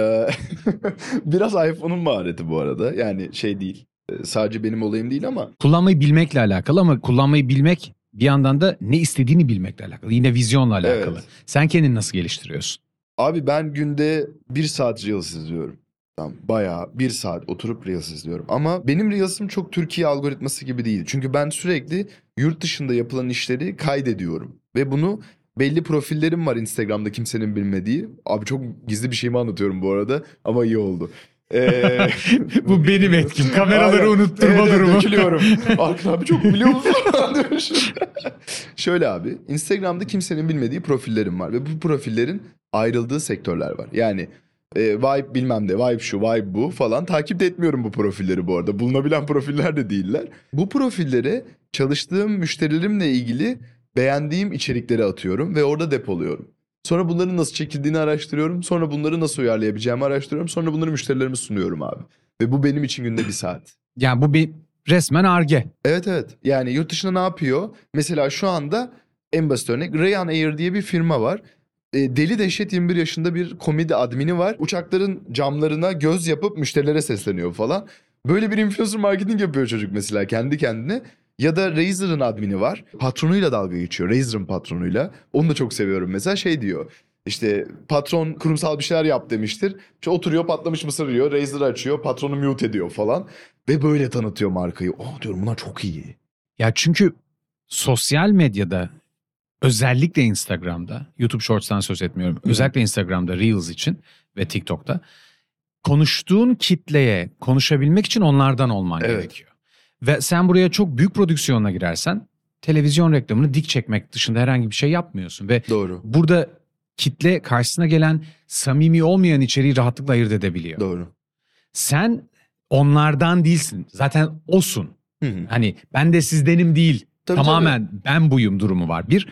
Biraz iPhone'un mahareti bu arada. Yani şey değil. Sadece benim olayım değil ama Kullanmayı bilmekle alakalı ama kullanmayı bilmek bir yandan da ne istediğini bilmekle alakalı. Yine vizyonla alakalı. Evet. Sen kendini nasıl geliştiriyorsun? Abi ben günde bir saat Reels izliyorum. Tamam, bayağı bir saat oturup Reels izliyorum. Ama benim Reels'im çok Türkiye algoritması gibi değil. Çünkü ben sürekli yurt dışında yapılan işleri kaydediyorum. Ve bunu belli profillerim var Instagram'da kimsenin bilmediği. Abi çok gizli bir şeyimi anlatıyorum bu arada ama iyi oldu. Ee, <laughs> Bu benim etkim. Kameraları Aynen. unutturma Evet, durumu. dökülüyorum. Arkın abi çok biliyor musun? <laughs> Şöyle abi Instagram'da kimsenin bilmediği profillerim var. Ve bu profillerin ayrıldığı sektörler var. Yani E, vibe bilmem ne, vibe şu, vibe bu falan. Takip de etmiyorum bu profilleri bu arada. Bulunabilen profiller de değiller. Bu profillere çalıştığım müşterilerimle ilgili beğendiğim içerikleri atıyorum ve orada depoluyorum. Sonra bunların nasıl çekildiğini araştırıyorum. Sonra bunları nasıl uyarlayabileceğimi araştırıyorum. Sonra bunları müşterilerime sunuyorum abi. Ve bu benim için günde bir saat. Yani bu bir resmen arge. Evet evet. Yani yurt dışında ne yapıyor? Mesela şu anda en basit örnek Ryanair diye bir firma var. E, deli dehşet 21 yaşında bir komedi admini var. Uçakların camlarına göz yapıp müşterilere sesleniyor falan. Böyle bir influencer marketing yapıyor çocuk mesela kendi kendine. Ya da Razer'ın admini var. Patronuyla dalga geçiyor. Razer'ın patronuyla. Onu da çok seviyorum mesela şey diyor. İşte patron kurumsal bir şeyler yap demiştir. İşte oturuyor patlamış mısır yiyor. Razer açıyor. Patronu mute ediyor falan. Ve böyle tanıtıyor markayı. Oh diyorum bunlar çok iyi. Ya çünkü sosyal medyada özellikle Instagram'da, YouTube Shorts'tan söz etmiyorum. Özellikle Instagram'da Reels için ve TikTok'ta konuştuğun kitleye konuşabilmek için onlardan olman Evet. gerekiyor. Ve sen buraya çok büyük prodüksiyonla girersen televizyon reklamını dik çekmek dışında herhangi bir şey yapmıyorsun ve Doğru. burada kitle karşısına gelen samimi olmayan içeriği rahatlıkla ayırt edebiliyor. Doğru. Sen onlardan değilsin. Zaten osun. Hani ben de sizdenim değil. Tabii, Tamamen ben buyum durumu var. Bir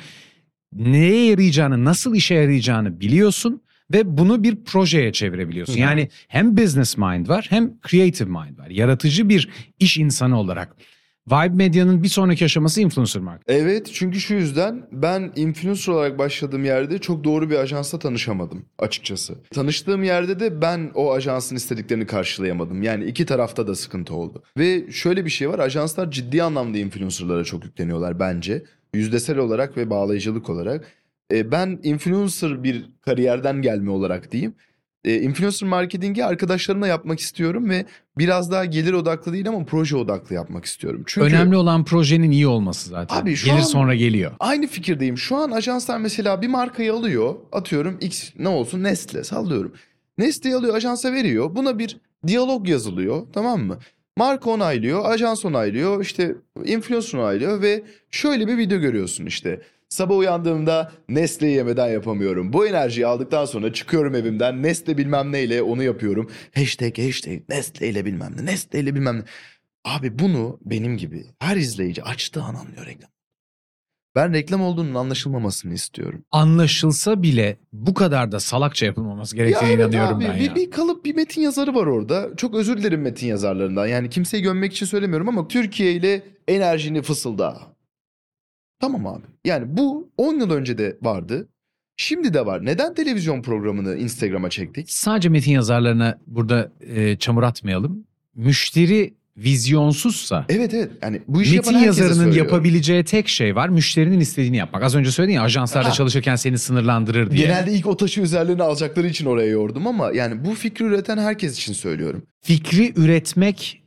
neye yarayacağını, nasıl işe yarayacağını biliyorsun ve bunu bir projeye çevirebiliyorsun. Hı. Yani hem business mind var hem creative mind var. Yaratıcı bir iş insanı olarak. Vibe Medya'nın bir sonraki aşaması influencer marketing. Evet çünkü şu yüzden ben influencer olarak başladığım yerde çok doğru bir ajansla tanışamadım açıkçası. Tanıştığım yerde de ben o ajansın istediklerini karşılayamadım. Yani iki tarafta da sıkıntı oldu. Ve şöyle bir şey var ajanslar ciddi anlamda influencerlara çok yükleniyorlar bence. Yüzdesel olarak ve bağlayıcılık olarak. E, ben influencer bir kariyerden gelme olarak diyeyim. E, influencer marketingi arkadaşlarımla yapmak istiyorum ve biraz daha gelir odaklı değil ama proje odaklı yapmak istiyorum. Çünkü Önemli olan projenin iyi olması zaten. Abi şu Gelir an- sonra geliyor. Aynı fikirdeyim. Şu an ajanslar mesela bir markayı alıyor. Atıyorum X ne olsun Nestle sallıyorum. Nestle'yi alıyor ajansa veriyor. Buna bir diyalog yazılıyor tamam mı? Marka onaylıyor, ajans onaylıyor, işte influencer onaylıyor ve şöyle bir video görüyorsun işte. Sabah uyandığımda Nestle'yi yemeden yapamıyorum. Bu enerjiyi aldıktan sonra çıkıyorum evimden Nestle bilmem neyle onu yapıyorum. Hashtag hashtag Nestle ile bilmem ne, Nestle ile bilmem ne. Abi bunu benim gibi her izleyici açtığı an anlıyor reklam. Ben reklam olduğunun anlaşılmamasını istiyorum. Anlaşılsa bile bu kadar da salakça yapılmaması gerektiğine evet inanıyorum abi, ben bir, ya. bir kalıp bir metin yazarı var orada. Çok özür dilerim metin yazarlarından. Yani kimseyi gömmek için söylemiyorum ama Türkiye ile enerjini fısılda. Tamam abi. Yani bu 10 yıl önce de vardı. Şimdi de var. Neden televizyon programını Instagram'a çektik? Sadece metin yazarlarına burada e, çamur atmayalım. Müşteri vizyonsuzsa Evet evet. Yani bu işi metin yapan herkese yazarının söylüyorum. yapabileceği tek şey var. Müşterinin istediğini yapmak. Az önce söyledin ya ajanslarda Ha. çalışırken seni sınırlandırır diye. Genelde ilk o taşı üzerlerine alacakları için oraya yordum ama yani bu fikri üreten herkes için söylüyorum. Fikri üretmek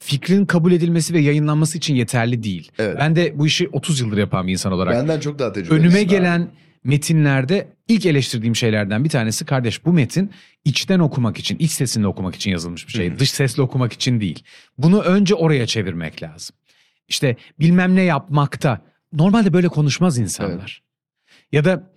fikrin kabul edilmesi ve yayınlanması için yeterli değil. Evet. Ben de bu işi 30 yıldır yapan bir insan olarak Benden çok daha tecrübelisin önüme abi. gelen metinlerde ilk eleştirdiğim şeylerden bir tanesi kardeş bu metin içten okumak için, iç sesini okumak için yazılmış bir şey. Hı. Dış sesle okumak için değil. Bunu önce oraya çevirmek lazım. İşte bilmem ne yapmakta. Normalde böyle konuşmaz insanlar. Ya da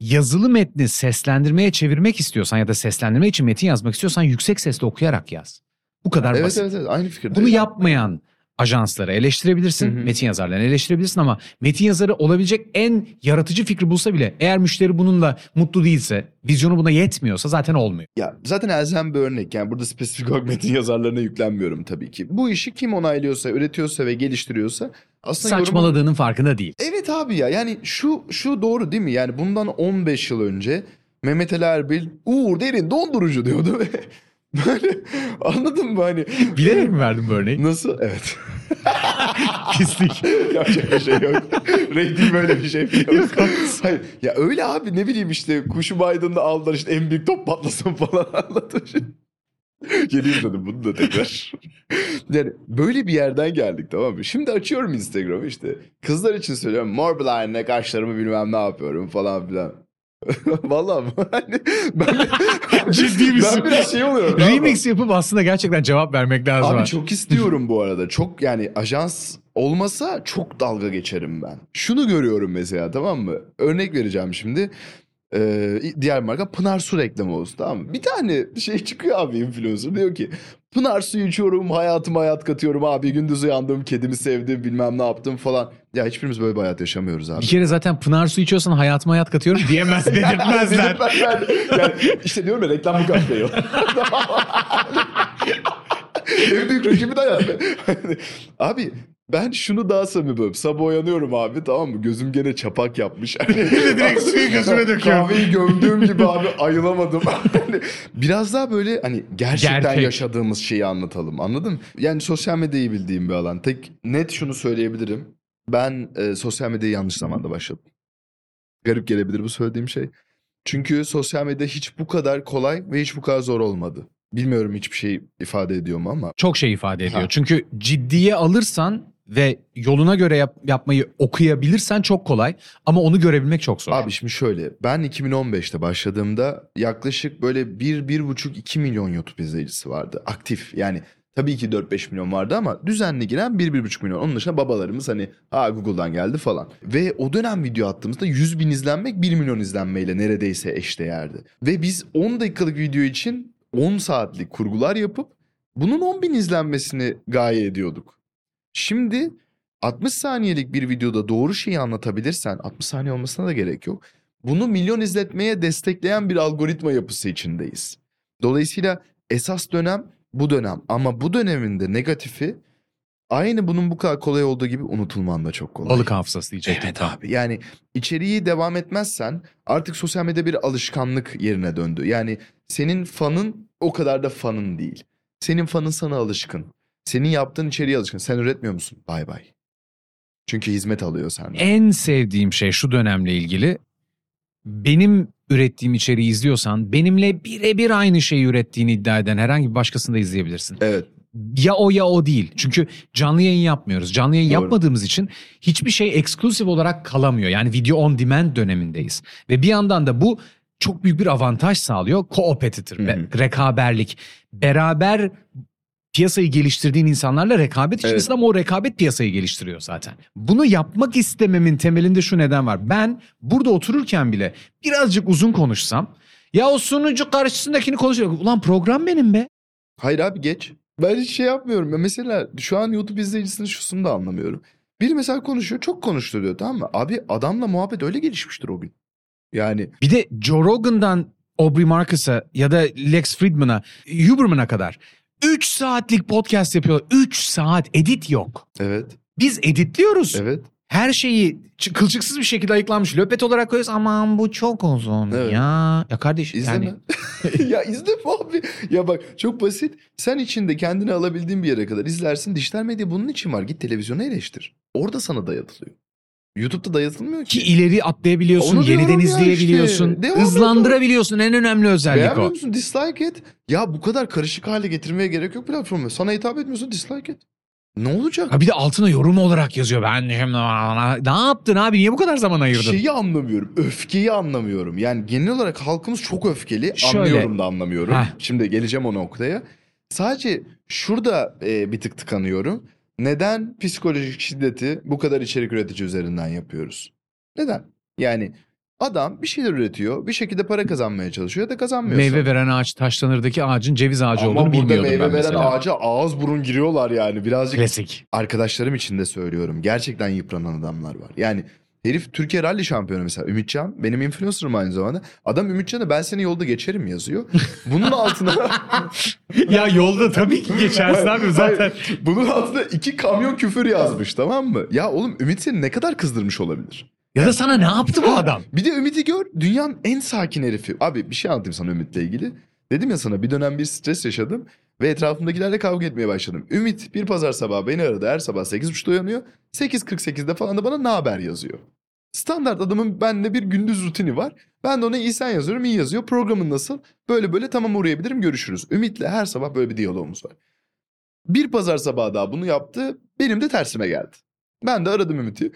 yazılı metni seslendirmeye çevirmek istiyorsan ya da seslendirme için metin yazmak istiyorsan yüksek sesle okuyarak yaz. Bu kadar Evet basit. evet evet aynı fikirde. Bunu yapmayan ajansları eleştirebilirsin, Hı hı. metin yazarlarını eleştirebilirsin ama metin yazarı olabilecek en yaratıcı fikri bulsa bile eğer müşteri bununla mutlu değilse, vizyonu buna yetmiyorsa zaten olmuyor. Ya zaten elzem bir örnek. Yani burada spesifik olarak metin yazarlarına yüklenmiyorum tabii ki. Bu işi kim onaylıyorsa, üretiyorsa ve geliştiriyorsa aslında yorumu- Saçmaladığının farkında değil. Evet abi ya yani şu şu doğru değil mi? Yani bundan 15 yıl önce Mehmet Ali Erbil Uğur Derin dondurucu diyordu ve <laughs> böyle anladın mı hani? Bilerek mi verdin bu örneği? Nasıl? Evet. <laughs> Pislik. <laughs> Yapacak bir şey yok. Rating böyle bir şey yok. Hayır. Ya öyle abi ne bileyim işte kuşu baydığında aldılar işte en büyük top patlasın falan anlatmış. Yeni izledim bunu da tekrar. yani böyle bir yerden geldik tamam mı? Şimdi açıyorum Instagram'ı işte. Kızlar için söylüyorum. Morbline kaşlarımı bilmem ne yapıyorum falan filan. <laughs> Vallahi <laughs> hani ben, <laughs> Ciddi misin? Ben biraz şey oluyorum. Remix yapıp aslında gerçekten cevap vermek lazım. Abi çok istiyorum bu arada. Çok yani ajans olmasa çok dalga geçerim ben. Şunu görüyorum mesela tamam mı? Örnek vereceğim şimdi. Ee, diğer marka Pınar Su reklamı olsun tamam mı? Bir tane şey çıkıyor abi influencer diyor ki Pınar suyu içiyorum hayatıma hayat katıyorum abi gündüz uyandım kedimi sevdim bilmem ne yaptım falan. Ya hiçbirimiz böyle bir hayat yaşamıyoruz abi. Bir kere zaten Pınar su içiyorsan hayatıma hayat katıyorum diyemez <laughs> dedirtmezler. yani işte diyorum ya reklam bu kapsayıyor. <laughs> en büyük rakibi de hayat. <laughs> abi ben şunu daha samimi. Sabah uyanıyorum abi tamam mı? Gözüm gene çapak yapmış. Hani, Direkt suyu <laughs> gözüme döküyorum. Kahveyi gömdüğüm gibi abi ayılamadım. <laughs> Hani Biraz daha böyle hani gerçekten Gerçek. yaşadığımız şeyi anlatalım anladın mı? Yani sosyal medyayı bildiğim bir alan. Tek net şunu söyleyebilirim. Ben e, sosyal medyayı yanlış zamanda başladım. Garip gelebilir bu söylediğim şey. Çünkü sosyal medya hiç bu kadar kolay ve hiç bu kadar zor olmadı. Bilmiyorum hiçbir şey ifade ediyor mu ama. Çok şey ifade ediyor. Ha. Çünkü ciddiye alırsan ve yoluna göre yap- yapmayı okuyabilirsen çok kolay ama onu görebilmek çok zor. Abi şimdi şöyle ben 2015'te başladığımda yaklaşık böyle 1-1,5-2 milyon YouTube izleyicisi vardı aktif. Yani tabii ki 4-5 milyon vardı ama düzenli giren 1-1,5 milyon. Onun dışında babalarımız hani ha Google'dan geldi falan. Ve o dönem video attığımızda 100 bin izlenmek 1 milyon izlenmeyle neredeyse eşdeğerdi. Ve biz 10 dakikalık video için 10 saatlik kurgular yapıp bunun 10 bin izlenmesini gaye ediyorduk. Şimdi 60 saniyelik bir videoda doğru şeyi anlatabilirsen 60 saniye olmasına da gerek yok. Bunu milyon izletmeye destekleyen bir algoritma yapısı içindeyiz. Dolayısıyla esas dönem bu dönem ama bu döneminde negatifi aynı bunun bu kadar kolay olduğu gibi unutulman da çok kolay. Balık hafızası diyecektim. Evet tam. abi yani içeriği devam etmezsen artık sosyal medya bir alışkanlık yerine döndü. Yani senin fanın o kadar da fanın değil. Senin fanın sana alışkın. Senin yaptığın içeriğe alışkın. Sen üretmiyor musun? Bay bay. Çünkü hizmet alıyor senden. En sevdiğim şey şu dönemle ilgili. Benim ürettiğim içeriği izliyorsan benimle birebir aynı şeyi ürettiğini iddia eden herhangi bir başkasını da izleyebilirsin. Evet. Ya o ya o değil. Çünkü canlı yayın yapmıyoruz. Canlı yayın Doğru. yapmadığımız için hiçbir şey eksklusif olarak kalamıyor. Yani video on demand dönemindeyiz. Ve bir yandan da bu çok büyük bir avantaj sağlıyor. Be- rekaberlik. Beraber piyasayı geliştirdiğin insanlarla rekabet içindesin Evet. ama o rekabet piyasayı geliştiriyor zaten. Bunu yapmak istememin temelinde şu neden var. Ben burada otururken bile birazcık uzun konuşsam ya o sunucu karşısındakini konuşuyor. Ulan program benim be. Hayır abi geç. Ben hiç şey yapmıyorum. Ya mesela şu an YouTube izleyicisinin şusunu da anlamıyorum. Biri mesela konuşuyor çok konuştu diyor tamam mı? Abi adamla muhabbet öyle gelişmiştir o gün. Yani Bir de Joe Rogan'dan Aubrey Marcus'a ya da Lex Friedman'a, Huberman'a kadar 3 saatlik podcast yapıyorlar. 3 saat edit yok. evet Biz editliyoruz. evet. Her şeyi kılçıksız bir şekilde ayıklanmış. Löpet olarak koyuyoruz. Aman bu çok uzun Evet. ya. Ya kardeş İzleme. yani <laughs> ya izleme abi. Ya bak çok basit. Sen içinde kendini alabildiğin bir yere kadar izlersin. Dijital medya bunun için var. Git televizyonu eleştir. Orada sana dayatılıyor. YouTube'da dayatılmıyor ki ki. ileri atlayabiliyorsun, Onu yeniden ya izleyebiliyorsun, işte. Devam hızlandırabiliyorsun. En önemli özellik Beğenmiyor o. musun? Dislike et. Ya bu kadar karışık hale getirmeye gerek yok platformu. Sana hitap etmiyorsa dislike et. Ne olacak? Ha bir de altına yorum olarak yazıyor. Ben şimdi ne yaptın abi? Niye bu kadar zaman ayırdın? Şeyi anlamıyorum. Öfkeyi anlamıyorum. Yani genel olarak halkımız çok öfkeli. Şöyle. Anlıyorum da anlamıyorum. Heh. Şimdi geleceğim o noktaya. Sadece şurada e, bir tık tıkanıyorum. Neden psikolojik şiddeti bu kadar içerik üretici üzerinden yapıyoruz? Neden? Yani adam bir şeyler üretiyor. Bir şekilde para kazanmaya çalışıyor ya da kazanmıyor. Meyve veren ağaç taşlanırdaki ağacın ceviz ağacı Ama olduğunu burada bilmiyordum meyve ben veren mesela. ağaca ağız burun giriyorlar yani. Birazcık Klasik. arkadaşlarım için de söylüyorum. Gerçekten yıpranan adamlar var. Yani herif Türkiye Rally şampiyonu mesela Ümitcan. Benim influencer'ım aynı zamanda. Adam Ümitcan'a ben seni yolda geçerim yazıyor. Bunun altına <laughs> ya yolda tabii ki geçersin abi zaten. Hayır, bunun altına iki kamyon küfür yazmış tamam mı? Ya oğlum Ümit seni ne kadar kızdırmış olabilir? Ya da sana ne yaptı bu adam? <laughs> Bir de Ümit'i gör dünyanın en sakin herifi. Abi bir şey anlatayım sana Ümit'le ilgili. Dedim ya sana bir dönem bir stres yaşadım ve etrafımdakilerle kavga etmeye başladım. Ümit bir pazar sabahı beni aradı her sabah 8.30'da uyanıyor. 8.48'de falan da bana ne haber yazıyor. Standart adamın bende bir gündüz rutini var. Ben de ona iyi sen yazıyorum iyi yazıyor. Programın nasıl? Böyle böyle tamam uğrayabilirim görüşürüz. Ümit'le her sabah böyle bir diyalogumuz var. Bir pazar sabahı daha bunu yaptı. Benim de tersime geldi. Ben de aradım Ümit'i.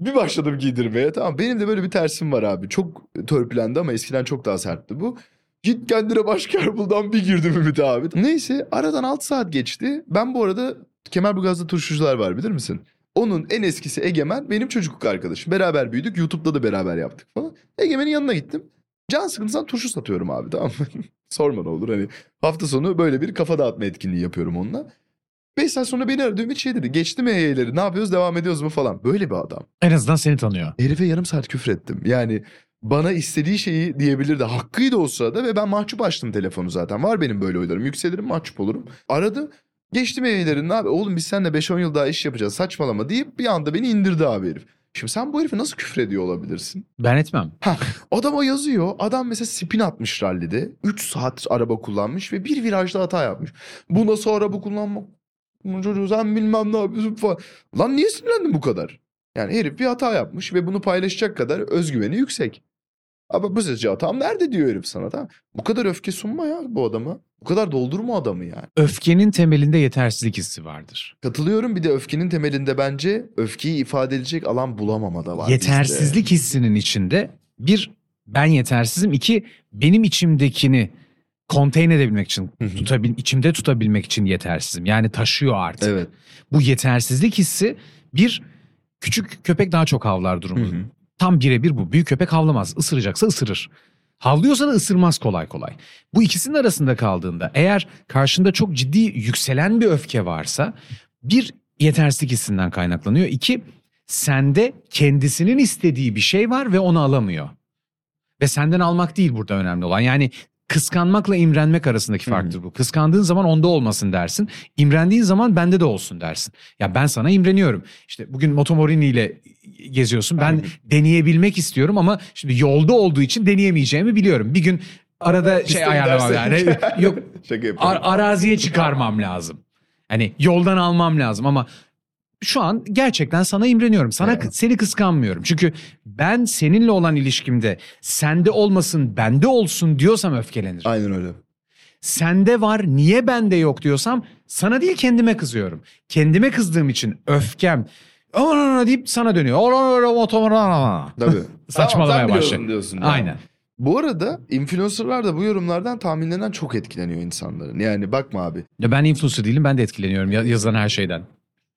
Bir başladım giydirmeye. Tamam benim de böyle bir tersim var abi. Çok törpülendi ama eskiden çok daha sertti bu. Git kendine başka yer buldan bir girdim Ümit abi. Neyse aradan 6 saat geçti. Ben bu arada Kemerburgaz'da turşucular var bilir misin? Onun en eskisi Egemen benim çocukluk arkadaşım. Beraber büyüdük. YouTube'da da beraber yaptık falan. Egemen'in yanına gittim. Can sıkıntısından turşu satıyorum abi tamam mı? <laughs> Sorma ne olur hani hafta sonu böyle bir kafa dağıtma etkinliği yapıyorum onunla. 5 saat sonra beni aradı Ümit şey dedi. Geçti mi EY'leri ne yapıyoruz devam ediyoruz mu falan. Böyle bir adam. En azından seni tanıyor. Herife yarım saat küfür ettim. Yani bana istediği şeyi diyebilirdi. Hakkıydı o sırada ve ben mahcup açtım telefonu zaten. Var benim böyle oylarım. Yükselirim mahcup olurum. Aradı. Geçtim evlerin abi oğlum biz seninle 5-10 yıl daha iş yapacağız saçmalama deyip bir anda beni indirdi abi herif. Şimdi sen bu herife nasıl küfür ediyor olabilirsin? Ben etmem. Adama yazıyor. Adam mesela spin atmış rallide. 3 saat araba kullanmış ve bir virajda hata yapmış. Bu nasıl araba kullanmak? Çocuğu sen bilmem ne yapıyorsun falan. Lan niye sinirlendin bu kadar? Yani herif bir hata yapmış ve bunu paylaşacak kadar özgüveni yüksek. Ama bu sizce hatam nerede diyor herif sana tamam. Bu kadar öfke sunma ya bu adama. Bu kadar doldurma adamı yani. Öfkenin temelinde yetersizlik hissi vardır. Katılıyorum bir de öfkenin temelinde bence öfkeyi ifade edecek alan bulamama da var. bizde. Yetersizlik hissinin içinde bir ben yetersizim, iki benim içimdekini konteyn edebilmek için, tutabil, içimde tutabilmek için yetersizim. Yani taşıyor artık. Evet. Bu yetersizlik hissi bir küçük köpek daha çok havlar durumu. Hı hı. Tam birebir bu. Büyük köpek havlamaz. Isıracaksa ısırır. Havlıyorsa da ısırmaz kolay kolay. Bu ikisinin arasında kaldığında eğer karşında çok ciddi yükselen bir öfke varsa bir yetersizlik hissinden kaynaklanıyor. İki sende kendisinin istediği bir şey var ve onu alamıyor. Ve senden almak değil burada önemli olan. Yani kıskanmakla imrenmek arasındaki farktır bu. Kıskandığın zaman onda olmasın dersin. İmrendiğin zaman bende de olsun dersin. Ya ben sana imreniyorum. İşte bugün Motomorini ile geziyorsun. Ben Aynen. deneyebilmek istiyorum ama şimdi yolda olduğu için deneyemeyeceğimi biliyorum. Bir gün arada şey Piste ayarlamam yani. Yok <laughs> ar- araziye çıkarmam lazım. Hani yoldan almam lazım ama şu an gerçekten sana imreniyorum. Sana Evet. seni kıskanmıyorum. Çünkü ben seninle olan ilişkimde sende olmasın bende olsun diyorsam öfkelenirim. Aynen öyle. Sende var niye bende yok diyorsam sana değil kendime kızıyorum. Kendime kızdığım için öfkem "Aa!" deyip sana dönüyor. Tabii. <laughs> Saçmalamaya Tamam, başlıyor. diyorsun. yani. Aynen. Bu arada influencerlar da bu yorumlardan tahminlerinden çok etkileniyor insanların. Yani bakma abi. Ya ben influencer değilim ben de etkileniyorum ya- yazılan her şeyden.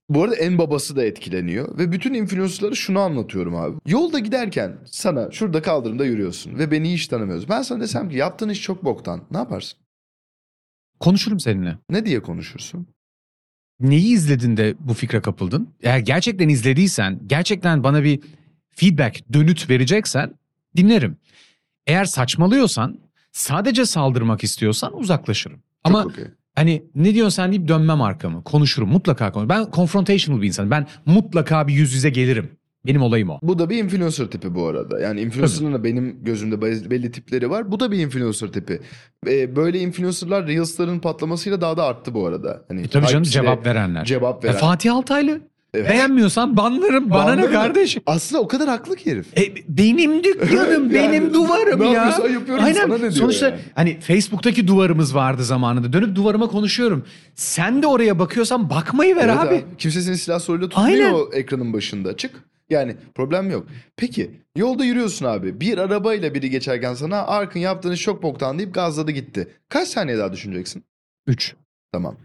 Bu arada en babası da etkileniyor. Ve bütün influencerlara şunu anlatıyorum abi. Yolda giderken sana şurada kaldırımda yürüyorsun ve beni hiç tanımıyorsun. Ben sana desem ki yaptığın iş çok boktan. Ne yaparsın? Konuşurum seninle. Ne diye konuşursun? Neyi izledin de bu fikre kapıldın? Eğer gerçekten izlediysen, gerçekten bana bir feedback, dönüt vereceksen dinlerim. Eğer saçmalıyorsan, sadece saldırmak istiyorsan uzaklaşırım. Ama Çok okey. Hani ne diyorsun sen deyip dönmem arkamı. Konuşurum, mutlaka konuşurum. Ben confrontational bir insanım. Ben mutlaka bir yüz yüze gelirim. Benim olayım o. Bu da bir influencer tipi bu arada. Yani influencer'ın da benim gözümde belli tipleri var. Bu da bir influencer tipi. Ee, böyle influencerlar Reels'ların patlamasıyla daha da arttı bu arada. Hani E tabii canım cevap verenler. Cevap E, veren. Fatih Altaylı. Evet. Beğenmiyorsan banlarım. Bana ne Banlarım. kardeşim? Aslında o kadar haklı ki herif. E, benim dükkanım, Yani benim duvarım ne ya. yapıyorsan yapıyorum, sana ne diyor Sonuçta yani? hani Facebook'taki duvarımız vardı zamanında. Dönüp duvarıma konuşuyorum. Sen de oraya bakıyorsan bakmayı ver Evet abi. Kimse seni silah soruyla tutmuyor Aynen. o ekranın başında. Çık. Yani problem yok. Peki yolda yürüyorsun abi. Bir arabayla biri geçerken sana Arkın yaptığın iş çok boktan deyip gazladı gitti. Kaç saniye daha düşüneceksin? 3. Tamam.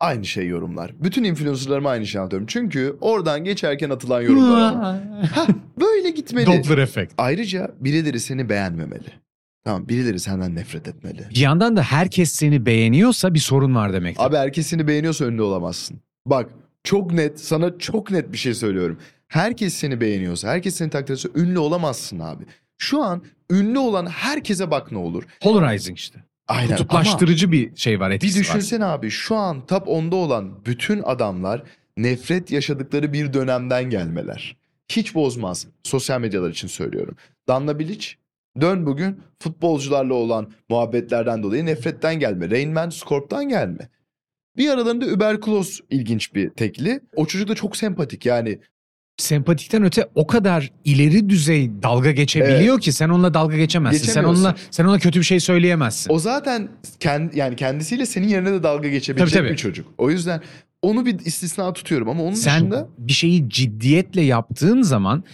Aynı şey yorumlar. Bütün influencerlarıma aynı şey anlatıyorum. Çünkü oradan geçerken atılan yorumlar. <laughs> Hah, böyle gitmeli. Doppler efekt. Ayrıca birileri seni beğenmemeli. Tamam birileri senden nefret etmeli. Bir yandan da herkes seni beğeniyorsa bir sorun var demektir. Abi herkes seni beğeniyorsa ünlü olamazsın. Bak çok net sana çok net bir şey söylüyorum. Herkes seni beğeniyorsa, herkes seni takdir ediyorsa ünlü olamazsın abi. Şu an ünlü olan herkese bak ne olur. Polarizing işte. Aynen Kutuplaştırıcı bir şey var bir etkisi var. düşünsene abi şu an top 10'da olan bütün adamlar nefret yaşadıkları bir dönemden gelmeler. Hiç bozmaz. Sosyal medyalar için söylüyorum. Danla Bilic dön bugün futbolcularla olan muhabbetlerden dolayı nefretten gelme. Rain Man Scorp'tan gelme. Bir aralarında Überklos ilginç bir tekli. O çocuk da çok sempatik yani. Sempatikten öte o kadar ileri düzey dalga geçebiliyor ki sen onunla dalga geçemezsin. Sen onunla sen ona kötü bir şey söyleyemezsin. O zaten kendi, yani kendisiyle senin yerine de dalga geçebilecek Tabii, tabii. bir çocuk. O yüzden onu bir istisna tutuyorum ama onun sen dışında bir şeyi ciddiyetle yaptığın zaman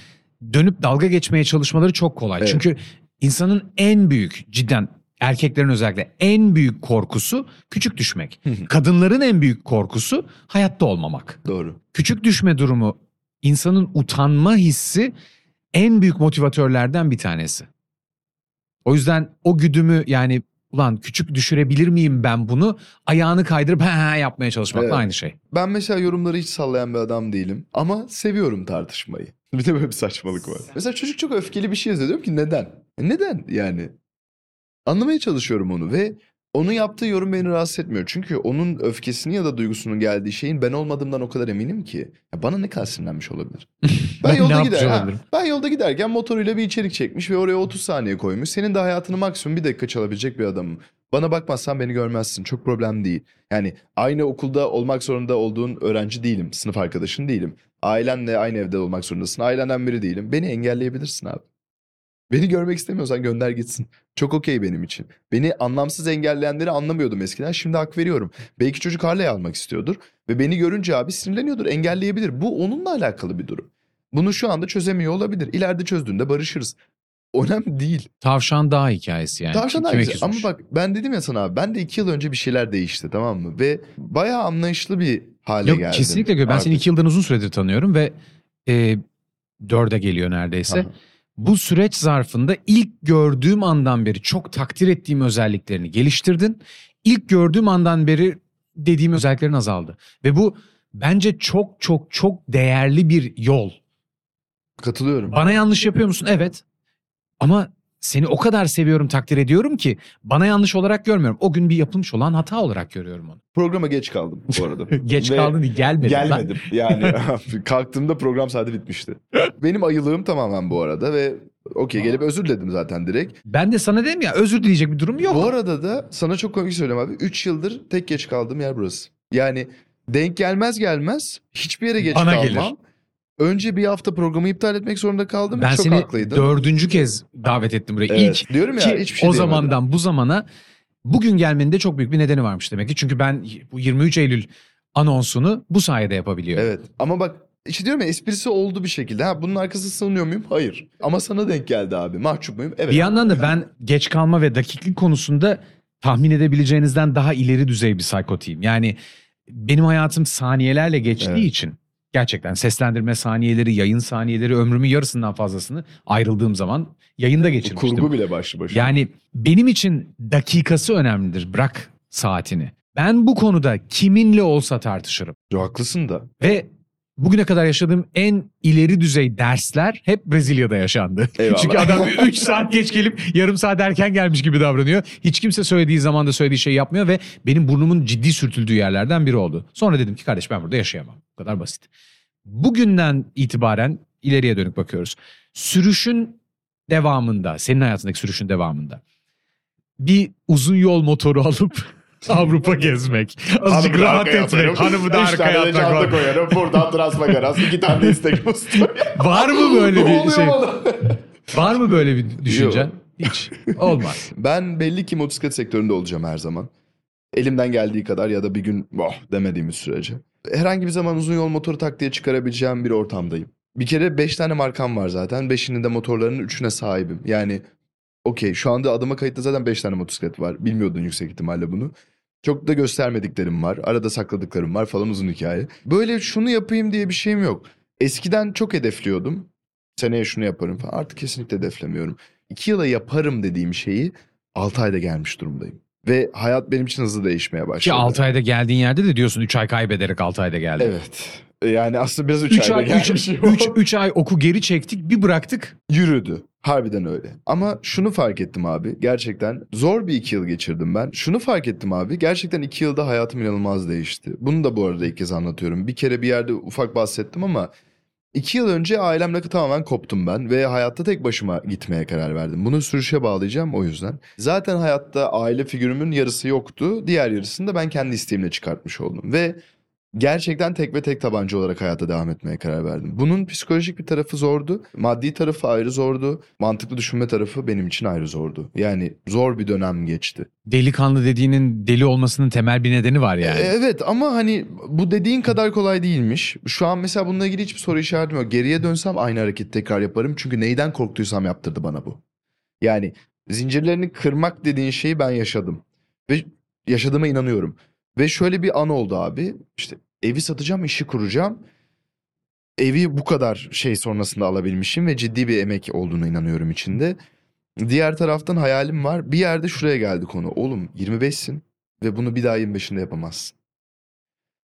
dönüp dalga geçmeye çalışmaları çok kolay. Evet. Çünkü insanın en büyük cidden erkeklerin özellikle en büyük korkusu küçük düşmek. Kadınların en büyük korkusu hayatta olmamak. doğru. Küçük düşme durumu insanın utanma hissi en büyük motivatörlerden bir tanesi. O yüzden o güdümü yani ulan küçük düşürebilir miyim ben bunu ayağını kaydırıp ha yapmaya çalışmakla Evet. aynı şey. Ben mesela yorumları hiç sallayan bir adam değilim. Ama seviyorum tartışmayı. <laughs> Bir de böyle bir saçmalık var. Mesela çocuk çok öfkeli bir şey yazıyor. Diyorum ki neden? E Neden yani? Anlamaya çalışıyorum onu ve onun yaptığı yorum beni rahatsız etmiyor. Çünkü onun öfkesinin ya da duygusunun geldiği şeyin ben olmadığımdan o kadar eminim ki. Ya bana ne kadar sinirlenmiş olabilir? <laughs> Ben, ne yolda gider, ha, ben yolda giderken motoruyla bir içerik çekmiş ve oraya 30 saniye koymuş. Senin de hayatını maksimum bir dakika çalabilecek bir adamım. Bana bakmazsan beni görmezsin. Çok problem değil. Yani aynı okulda olmak zorunda olduğun öğrenci değilim. Sınıf arkadaşın değilim. Ailenle aynı evde olmak zorundasın. Ailenden biri değilim. Beni engelleyebilirsin abi. Beni görmek istemiyorsan gönder gitsin. Çok okey benim için. Beni anlamsız engelleyenleri anlamıyordum eskiden. Şimdi hak veriyorum. Belki çocuk Harley almak istiyordur. Ve beni görünce abi sinirleniyordur. Engelleyebilir. Bu onunla alakalı bir durum. Bunu şu anda çözemiyor olabilir. İleride çözdüğünde barışırız. Önemli değil. Tavşan daha hikayesi yani. Tavşan Kime hangisi? Ama bak ben dedim ya sana abi. Ben de iki yıl önce bir şeyler değişti tamam mı? Ve bayağı anlayışlı bir hale Yok geldim. kesinlikle. Ben seni artık. iki yıldan uzun süredir tanıyorum ve e, dörde geliyor neredeyse. Aha. Bu süreç zarfında ilk gördüğüm andan beri çok takdir ettiğim özelliklerini geliştirdin. İlk gördüğüm andan beri dediğim özelliklerin azaldı. Ve bu bence çok çok çok değerli bir yol. Katılıyorum. Bana yanlış yapıyor musun? Evet. Ama seni o kadar seviyorum, takdir ediyorum ki bana yanlış olarak görmüyorum. O gün bir yapılmış olan hata olarak görüyorum onu. Programa geç kaldım bu <laughs> arada. Geç Ve kaldın değil, gelmedin. lan. Gelmedim. Yani <laughs> <laughs> kalktığımda program saati bitmişti. Benim ayılığım tamamen bu arada ve okey gelip özür diledim zaten direkt. Ben de sana dedim ya özür dileyecek bir durum yok. Bu arada da sana çok komik söyleyeyim abi. 3 yıldır tek geç kaldığım yer burası. Yani denk gelmez gelmez hiçbir yere geç Bana kalmam. gelir. Önce bir hafta programı iptal etmek zorunda kaldım. Ben çok seni haklıydım. dördüncü kez davet ettim buraya. Evet. İlk Diyorum ya ki hiçbir şey o diyemedim. zamandan bu zamana bugün gelmenin de çok büyük bir nedeni varmış demek ki. Çünkü ben bu 23 Eylül anonsunu bu sayede yapabiliyorum. Evet ama bak işte diyorum ya esprisi oldu bir şekilde. Ha bunun arkasına sığınıyor muyum? Hayır. Ama sana denk geldi abi. Mahcup muyum? Evet. Bir yandan da ben geç kalma ve dakiklik konusunda tahmin edebileceğinizden daha ileri düzey bir psikotiyim. Yani benim hayatım saniyelerle geçtiği Evet. için gerçekten seslendirme saniyeleri, yayın saniyeleri ömrümün yarısından fazlasını ayrıldığım zaman yayında geçirmiştim. Kurgu bile başlı başına. Yani benim için dakikası önemlidir. Bırak saatini. Ben bu konuda kiminle olsa tartışırım. Yo, haklısın da. Ve bugüne kadar yaşadığım en ileri düzey dersler hep Brezilya'da yaşandı. <laughs> Eyvallah. Çünkü adam <laughs> 3 saat geç gelip yarım saat erken gelmiş gibi davranıyor. Hiç kimse söylediği zamanda söylediği şeyi yapmıyor ve benim burnumun ciddi sürtüldüğü yerlerden biri oldu. Sonra dedim ki kardeş ben burada yaşayamam. Bu kadar basit. Bugünden itibaren ileriye dönük bakıyoruz. Sürüşün devamında, senin hayatındaki sürüşün devamında bir uzun yol motoru <laughs> alıp <laughs> Avrupa gezmek. Azıcık rahat etmek. Hanımı da Üç arkaya tane de çanta atmak. var. koyarım. Buradan transma garaz. iki tane de Instagram <laughs> story. Var mı böyle bir <laughs> şey? Var mı böyle bir düşüncen? Hiç. Olmaz. Ben belli ki motosiklet sektöründe olacağım her zaman. Elimden geldiği kadar ya da bir gün oh demediğimiz sürece. Herhangi bir zaman uzun yol motoru tak diye çıkarabileceğim bir ortamdayım. Bir kere 5 tane markam var zaten. Beşinin de motorlarının üçüne sahibim. Yani okey şu anda adıma kayıtlı zaten 5 tane motosiklet var. Bilmiyordun yüksek ihtimalle bunu. Çok da göstermediklerim var. Arada sakladıklarım var falan uzun hikaye. Böyle şunu yapayım diye bir şeyim yok. Eskiden çok hedefliyordum. Seneye şunu yaparım falan. Artık kesinlikle hedeflemiyorum. İki yıla yaparım dediğim şeyi 6 ayda gelmiş durumdayım. Ve hayat benim için hızlı değişmeye başladı. Ki 6 ayda geldiğin yerde de diyorsun 3 ay kaybederek 6 ayda geldim. Evet. Yani aslında biraz 3 3 ayda ay, gelmiş. 3, 3, ay oku geri çektik bir bıraktık. Yürüdü. Harbiden öyle. Ama şunu fark ettim abi. Gerçekten zor bir iki yıl geçirdim ben. Şunu fark ettim abi. Gerçekten iki yılda hayatım inanılmaz değişti. Bunu da bu arada ilk kez anlatıyorum. Bir kere bir yerde ufak bahsettim ama iki yıl önce ailemle tamamen koptum ben. Ve hayatta tek başıma gitmeye karar verdim. Bunu sürüşe bağlayacağım o yüzden. Zaten hayatta aile figürümün yarısı yoktu. Diğer yarısını da ben kendi isteğimle çıkartmış oldum. Ve Gerçekten tek ve tek tabanca olarak hayata devam etmeye karar verdim. Bunun psikolojik bir tarafı zordu. Maddi tarafı ayrı zordu. Mantıklı düşünme tarafı benim için ayrı zordu. Yani zor bir dönem geçti. Delikanlı dediğinin deli olmasının temel bir nedeni var yani. E, Evet ama hani bu dediğin kadar kolay değilmiş. Şu an mesela bununla ilgili hiçbir soru işaretim yok. Geriye dönsem aynı hareketi tekrar yaparım. Çünkü neyden korktuysam yaptırdı bana bu. Yani zincirlerini kırmak dediğin şeyi ben yaşadım. Ve yaşadığıma inanıyorum. Ve şöyle bir an oldu abi. İşte evi satacağım, işi kuracağım. Evi bu kadar şey sonrasında alabilmişim ve ciddi bir emek olduğuna inanıyorum içinde. Diğer taraftan hayalim var. Bir yerde şuraya geldi konu. Oğlum 25'sin ve bunu bir daha 25'inde yapamazsın.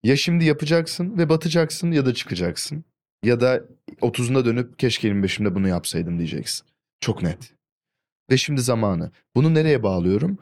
Ya şimdi yapacaksın ve batacaksın ya da çıkacaksın. Ya da 30'unda dönüp keşke 25'imde bunu yapsaydım diyeceksin. Çok net. Ve şimdi zamanı. Bunu nereye bağlıyorum?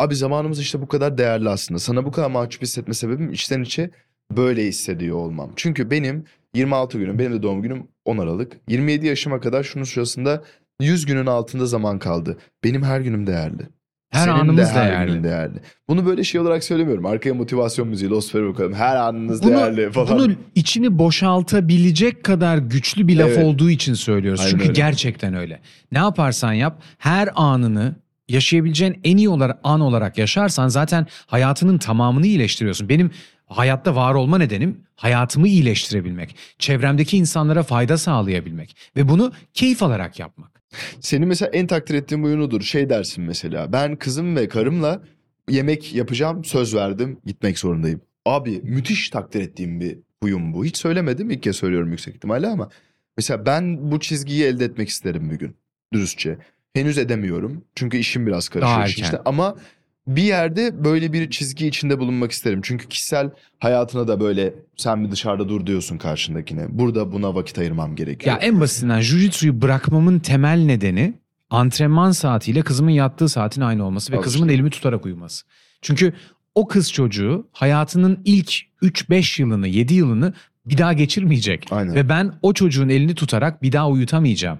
Abi zamanımız işte bu kadar değerli aslında. Sana bu kadar mahcup hissetme sebebim içten içe böyle hissediyor olmam. Çünkü benim 26 günüm, benim de doğum günüm 10 Aralık. 27 yaşıma kadar şunun sırasında 100 günün altında zaman kaldı. Benim her günüm değerli. Her Senin de anımız her değerli. değerli. Bunu böyle şey olarak söylemiyorum. Arkaya motivasyon müziği, Lost Forever koyalım. Her anınız Bunu, değerli falan. bunu içini boşaltabilecek kadar güçlü bir laf Evet. olduğu için söylüyoruz. Aynen Çünkü öyle. gerçekten öyle. Ne yaparsan yap her anını yaşayabileceğin en iyi olarak, an olarak yaşarsan zaten hayatının tamamını iyileştiriyorsun. Benim hayatta var olma nedenim hayatımı iyileştirebilmek. Çevremdeki insanlara fayda sağlayabilmek. Ve bunu keyif alarak yapmak. Senin mesela en takdir ettiğin huyunudur. Şey dersin mesela. Ben kızım ve karımla yemek yapacağım. Söz verdim. Gitmek zorundayım. Abi müthiş takdir ettiğim bir huyum bu. Hiç söylemedim. ilk kez söylüyorum yüksek ihtimalle ama. Mesela ben bu çizgiyi elde etmek isterim bir gün. Dürüstçe. Henüz edemiyorum. Çünkü işim biraz karışıyor işte. Ama bir yerde böyle bir çizgi içinde bulunmak isterim. Çünkü kişisel hayatına da böyle sen bir dışarıda dur diyorsun karşındakine. Burada buna vakit ayırmam gerekiyor. Ya en basitinden jujitsu'yu bırakmamın temel nedeni antrenman saatiyle kızımın yattığı saatin aynı olması ve Al kızımın elimi tutarak uyuması. Çünkü o kız çocuğu hayatının ilk 3-5 yılını, 7 yılını bir daha geçirmeyecek. Aynen. Ve ben o çocuğun elini tutarak bir daha uyutamayacağım.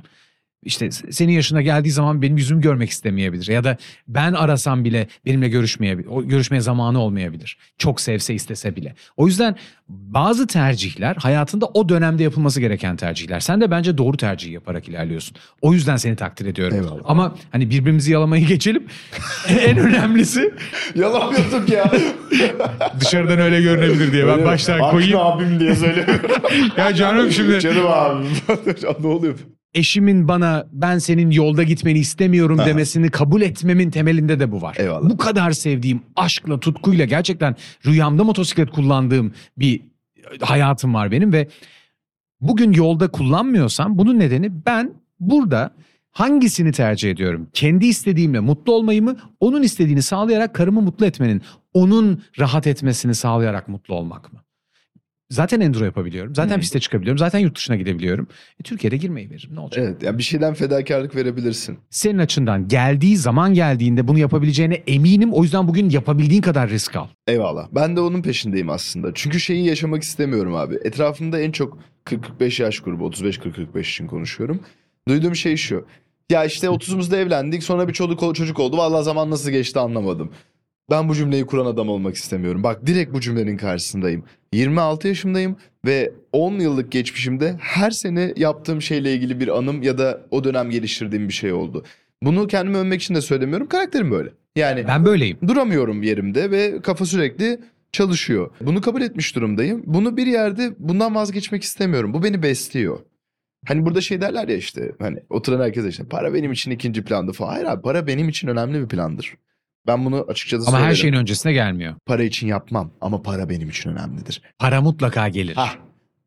İşte senin yaşına geldiği zaman benim yüzümü görmek istemeyebilir. Ya da ben arasam bile benimle görüşmeyebilir. O görüşmeye zamanı olmayabilir. Çok sevse istese bile. O yüzden bazı tercihler hayatında o dönemde yapılması gereken tercihler. Sen de bence doğru tercihi yaparak ilerliyorsun. O yüzden seni takdir ediyorum. Eyvallah. Ama hani birbirimizi yalamayı geçelim. <laughs> en önemlisi Yalamıyorduk ya. <laughs> dışarıdan öyle görünebilir diye. Ben baştan koyayım. abim diye söylemiyorum. <laughs> Ya canım şimdi Canım abim. ne oluyor? Eşimin bana ben senin yolda gitmeni istemiyorum Ha. demesini kabul etmemin temelinde de bu var. Eyvallah. Bu kadar sevdiğim aşkla, tutkuyla gerçekten rüyamda motosiklet kullandığım bir hayatım var benim ve bugün yolda kullanmıyorsam bunun nedeni ben burada hangisini tercih ediyorum? Kendi istediğimle mutlu olmayı mı? Onun istediğini sağlayarak karımı mutlu etmenin, onun rahat etmesini sağlayarak mutlu olmak mı? Zaten enduro yapabiliyorum. Zaten Hı. piste çıkabiliyorum. Zaten yurt dışına gidebiliyorum. E, Türkiye'de girmeyi veririm. Ne olacak? Evet ya bir şeyden fedakarlık verebilirsin. Senin açından geldiği zaman geldiğinde bunu yapabileceğine eminim. O yüzden bugün yapabildiğin kadar risk al. Eyvallah. Ben de onun peşindeyim aslında. Çünkü şeyi yaşamak istemiyorum abi. Etrafımda en çok 40-45 yaş grubu, 35-40-45 için konuşuyorum. Duyduğum şey şu. Ya işte 30'umuzda evlendik sonra bir çocuk, çocuk oldu. Vallahi zaman nasıl geçti anlamadım. Ben bu cümleyi kuran adam olmak istemiyorum. Bak direkt bu cümlenin karşısındayım. 26 yaşındayım ve 10 yıllık geçmişimde her sene yaptığım şeyle ilgili bir anım ya da o dönem geliştirdiğim bir şey oldu. Bunu kendimi övmek için de söylemiyorum. Karakterim böyle. Yani Ben böyleyim. duramıyorum yerimde ve kafa sürekli çalışıyor. Bunu kabul etmiş durumdayım. Bunu bir yerde bundan vazgeçmek istemiyorum. Bu beni besliyor. Hani burada şey derler ya işte hani oturan herkes işte para benim için ikinci planda falan. Hayır abi para benim için önemli bir plandır. Ben bunu açıkçası Ama her söylerim. şeyin öncesine gelmiyor. Para için yapmam ama para benim için önemlidir. Para mutlaka gelir. Ha.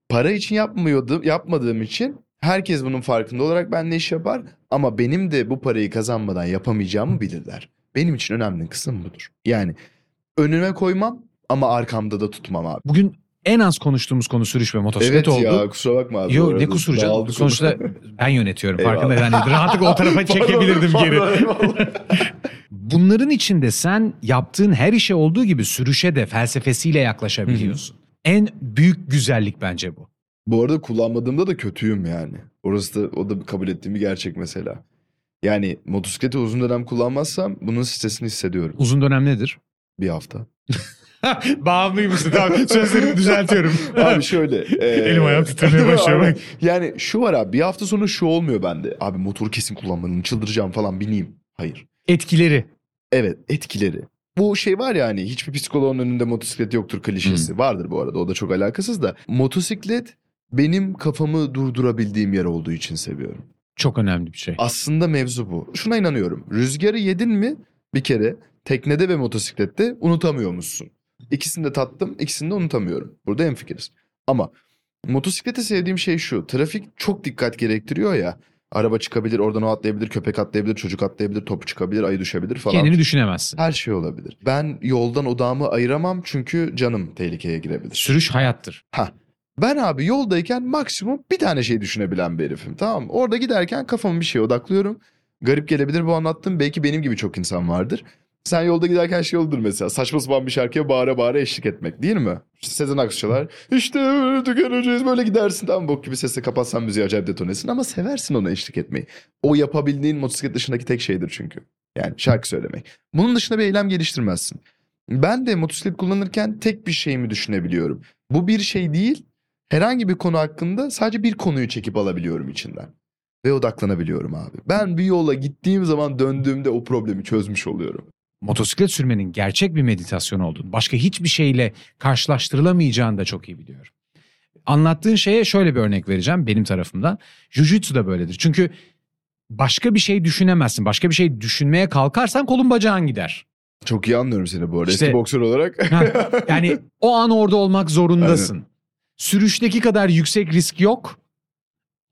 Para için yapmıyordum, yapmadığım için herkes bunun farkında olarak benimle iş yapar ama benim de bu parayı kazanmadan yapamayacağımı bilirler. Benim için önemli kısım budur. Yani önüme koymam ama arkamda da tutmam abi. Bugün en az konuştuğumuz konu sürüş ve motosiklet Evet oldu. ya kusura bakma abi. Yok ne kusuru canım. Sonuçta ben yönetiyorum farkında. Yani rahatlıkla o tarafa <laughs> çekebilirdim geri. <laughs> Bunların içinde sen yaptığın her işe olduğu gibi sürüşe de felsefesiyle yaklaşabiliyorsun. En büyük güzellik bence bu. Bu arada kullanmadığımda da kötüyüm yani. Orası da o da kabul ettiğim bir gerçek mesela. Yani motosikleti uzun dönem kullanmazsam bunun stresini hissediyorum. Uzun dönem nedir? Bir hafta. <laughs> Bağımlıymışsın tamam sözlerimi düzeltiyorum. Abi şöyle. <laughs> e, Elim ayağım titremeye <laughs> başlıyor bak. Yani şu var abi bir hafta sonu şu olmuyor bende. Abi motoru kesin kullanmalıyım çıldıracağım falan bineyim. Hayır. Etkileri. Evet etkileri. Bu şey var ya hani hiçbir psikoloğun önünde motosiklet yoktur klişesi. Vardır bu arada o da çok alakasız da. Motosiklet benim kafamı durdurabildiğim yer olduğu için seviyorum. Çok önemli bir şey. Aslında mevzu bu. Şuna inanıyorum. Rüzgarı yedin mi bir kere teknede ve motosiklette unutamıyormuşsun. İkisini de tattım, ikisini de unutamıyorum. Burada hemfikiriz. Ama motosiklete sevdiğim şey şu. Trafik çok dikkat gerektiriyor ya. Araba çıkabilir, oradan o atlayabilir, köpek atlayabilir, çocuk atlayabilir, topu çıkabilir, ayı düşebilir falan. Kendini düşünemezsin. Her şey olabilir. Ben yoldan odağımı ayıramam çünkü canım tehlikeye girebilir. Sürüş hayattır. Ha. Ben abi yoldayken maksimum bir tane şey düşünebilen bir herifim. Tamam mı? Orada giderken kafamı bir şeye odaklıyorum. Garip gelebilir bu anlattığım. Belki benim gibi çok insan vardır. Sen yolda giderken şey olur mesela. Saçma sapan bir şarkıya bağıra bağıra eşlik etmek değil mi? İşte Sezen Aksu çalar. İşte tükeneceğiz böyle gidersin. Tamam bok gibi sesle kapatsan müziği acayip detonesin. Ama seversin ona eşlik etmeyi. O yapabildiğin motosiklet dışındaki tek şeydir çünkü. Yani şarkı söylemek. Bunun dışında bir eylem geliştirmezsin. Ben de motosiklet kullanırken tek bir şeyimi düşünebiliyorum. Bu bir şey değil. Herhangi bir konu hakkında sadece bir konuyu çekip alabiliyorum içinden. Ve odaklanabiliyorum abi. Ben bir yola gittiğim zaman döndüğümde o problemi çözmüş oluyorum. Motosiklet sürmenin gerçek bir meditasyon olduğunu, başka hiçbir şeyle karşılaştırılamayacağını da çok iyi biliyorum. Anlattığın şeye şöyle bir örnek vereceğim benim tarafımdan. Jujutsu da böyledir. Çünkü başka bir şey düşünemezsin. Başka bir şey düşünmeye kalkarsan kolun bacağın gider. Çok iyi anlıyorum seni bu arada. İşte- Eski boksör olarak. Ha, yani o an orada olmak zorundasın. Sürüşteki kadar yüksek risk yok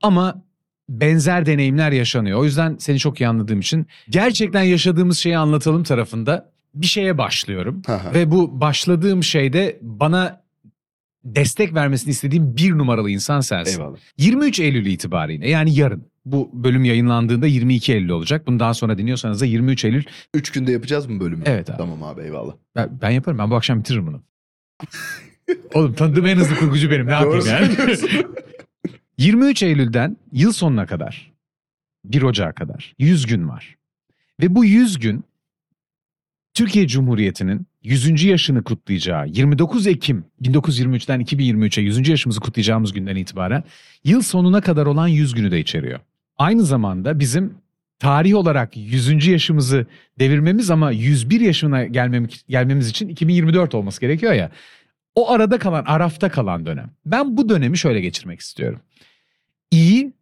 ama benzer deneyimler yaşanıyor. O yüzden seni çok iyi anladığım için gerçekten yaşadığımız şeyi anlatalım tarafında bir şeye başlıyorum. Ve bu başladığım şeyde bana destek vermesini istediğim bir numaralı insan sensin. Eyvallah. 23 Eylül itibariyle yani yarın bu bölüm yayınlandığında 22 Eylül olacak. Bunu daha sonra dinliyorsanız da 23 Eylül. Üç günde yapacağız mı bölümü? Evet abi. Tamam abi eyvallah. Ben, ben yaparım ben bu akşam bitiririm bunu. Oğlum tanıdığım en hızlı kurgucu benim ne yapayım yani. <laughs> söylüyorsun. 23 Eylül'den yıl sonuna kadar 1 Ocağı kadar 100 gün var. Ve bu 100 gün Türkiye Cumhuriyeti'nin 100. yaşını kutlayacağı 29 Ekim 1923'ten 2023'e 100. yaşımızı kutlayacağımız günden itibaren yıl sonuna kadar olan 100 günü de içeriyor. Aynı zamanda bizim tarih olarak 100. yaşımızı devirmemiz ama 101 yaşına gelmem, gelmemiz için 2024 olması gerekiyor ya. O arada kalan, arafta kalan dönem. Ben bu dönemi şöyle geçirmek istiyorum. İyi,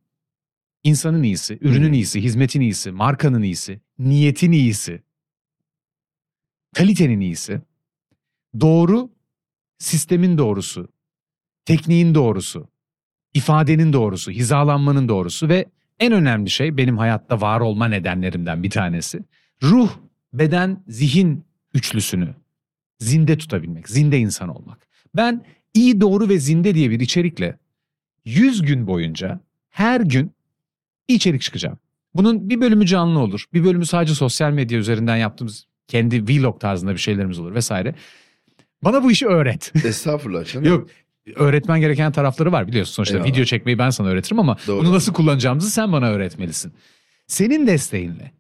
insanın iyisi, ürünün Hmm. iyisi, hizmetin iyisi, markanın iyisi, niyetin iyisi, kalitenin iyisi, doğru, sistemin doğrusu, tekniğin doğrusu, ifadenin doğrusu, hizalanmanın doğrusu ve en önemli şey benim hayatta var olma nedenlerimden bir tanesi. Ruh, beden, zihin üçlüsünü zinde tutabilmek, zinde insan olmak. Ben iyi, doğru ve zinde diye bir içerikle 100 gün boyunca her gün içerik çıkacağım. Bunun bir bölümü canlı olur. Bir bölümü sadece sosyal medya üzerinden yaptığımız kendi vlog tarzında bir şeylerimiz olur vesaire. Bana bu işi öğret. <laughs> Estağfurullah canım. Yok öğretmen gereken tarafları var biliyorsun sonuçta. Eyvallah. Video çekmeyi ben sana öğretirim ama Doğru. bunu nasıl kullanacağımızı sen bana öğretmelisin. Senin desteğinle.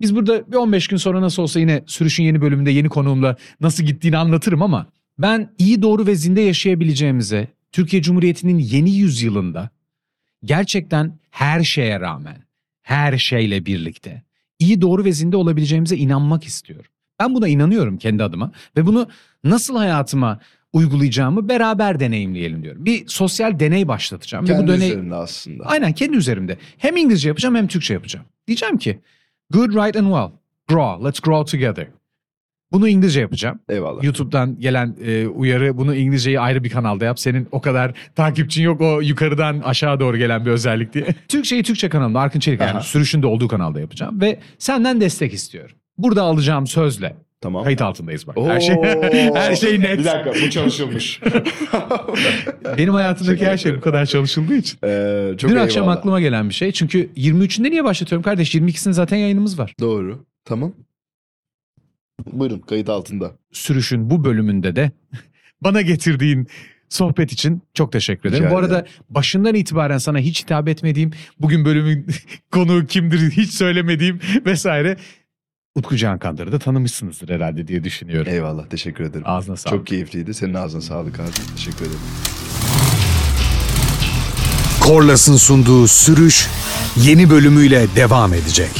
Biz burada bir 15 gün sonra nasıl olsa yine sürüşün yeni bölümünde yeni konuğumla nasıl gittiğini anlatırım ama ben iyi doğru ve zinde yaşayabileceğimize Türkiye Cumhuriyeti'nin yeni yüzyılında gerçekten her şeye rağmen her şeyle birlikte iyi doğru ve zinde olabileceğimize inanmak istiyorum. Ben buna inanıyorum kendi adıma ve bunu nasıl hayatıma uygulayacağımı beraber deneyimleyelim diyorum. Bir sosyal deney başlatacağım. ve Kendi bu deney üzerinde aslında. aynen kendi üzerimde. Hem İngilizce yapacağım hem Türkçe yapacağım. Diyeceğim ki good, right and well. Grow. Let's grow together. Bunu İngilizce yapacağım. Eyvallah. YouTube'dan gelen e, uyarı bunu İngilizceyi ayrı bir kanalda yap. Senin o kadar takipçin yok o yukarıdan aşağı doğru gelen bir özellik diye. <laughs> Türkçeyi Türkçe kanalımda Arkın Çelik yani sürüşünde olduğu kanalda yapacağım. Ve senden destek istiyorum. Burada alacağım sözle. Tamam. Kayıt altındayız bak. Oo. Her şey, <laughs> her şey net. Bir dakika bu çalışılmış. <laughs> Benim hayatımdaki her şey bu kadar çalışıldığı için. Ee, çok Dün akşam eyvallah. aklıma gelen bir şey. Çünkü 23'ünde niye başlatıyorum kardeş? 22'sinde zaten yayınımız var. Doğru. Tamam. Buyurun kayıt altında. Sürüşün bu bölümünde de <laughs> bana getirdiğin sohbet için çok teşekkür ederim. Rica Bu arada başından itibaren sana hiç hitap etmediğim, bugün bölümün <laughs> konuğu kimdir hiç söylemediğim vesaire Utku Can Kandır'ı da tanımışsınızdır herhalde diye düşünüyorum. Eyvallah teşekkür ederim. Ağzına sağlık. Çok keyifliydi. Senin ağzına sağlık abi. Teşekkür ederim. Korlas'ın sunduğu sürüş yeni bölümüyle devam edecek.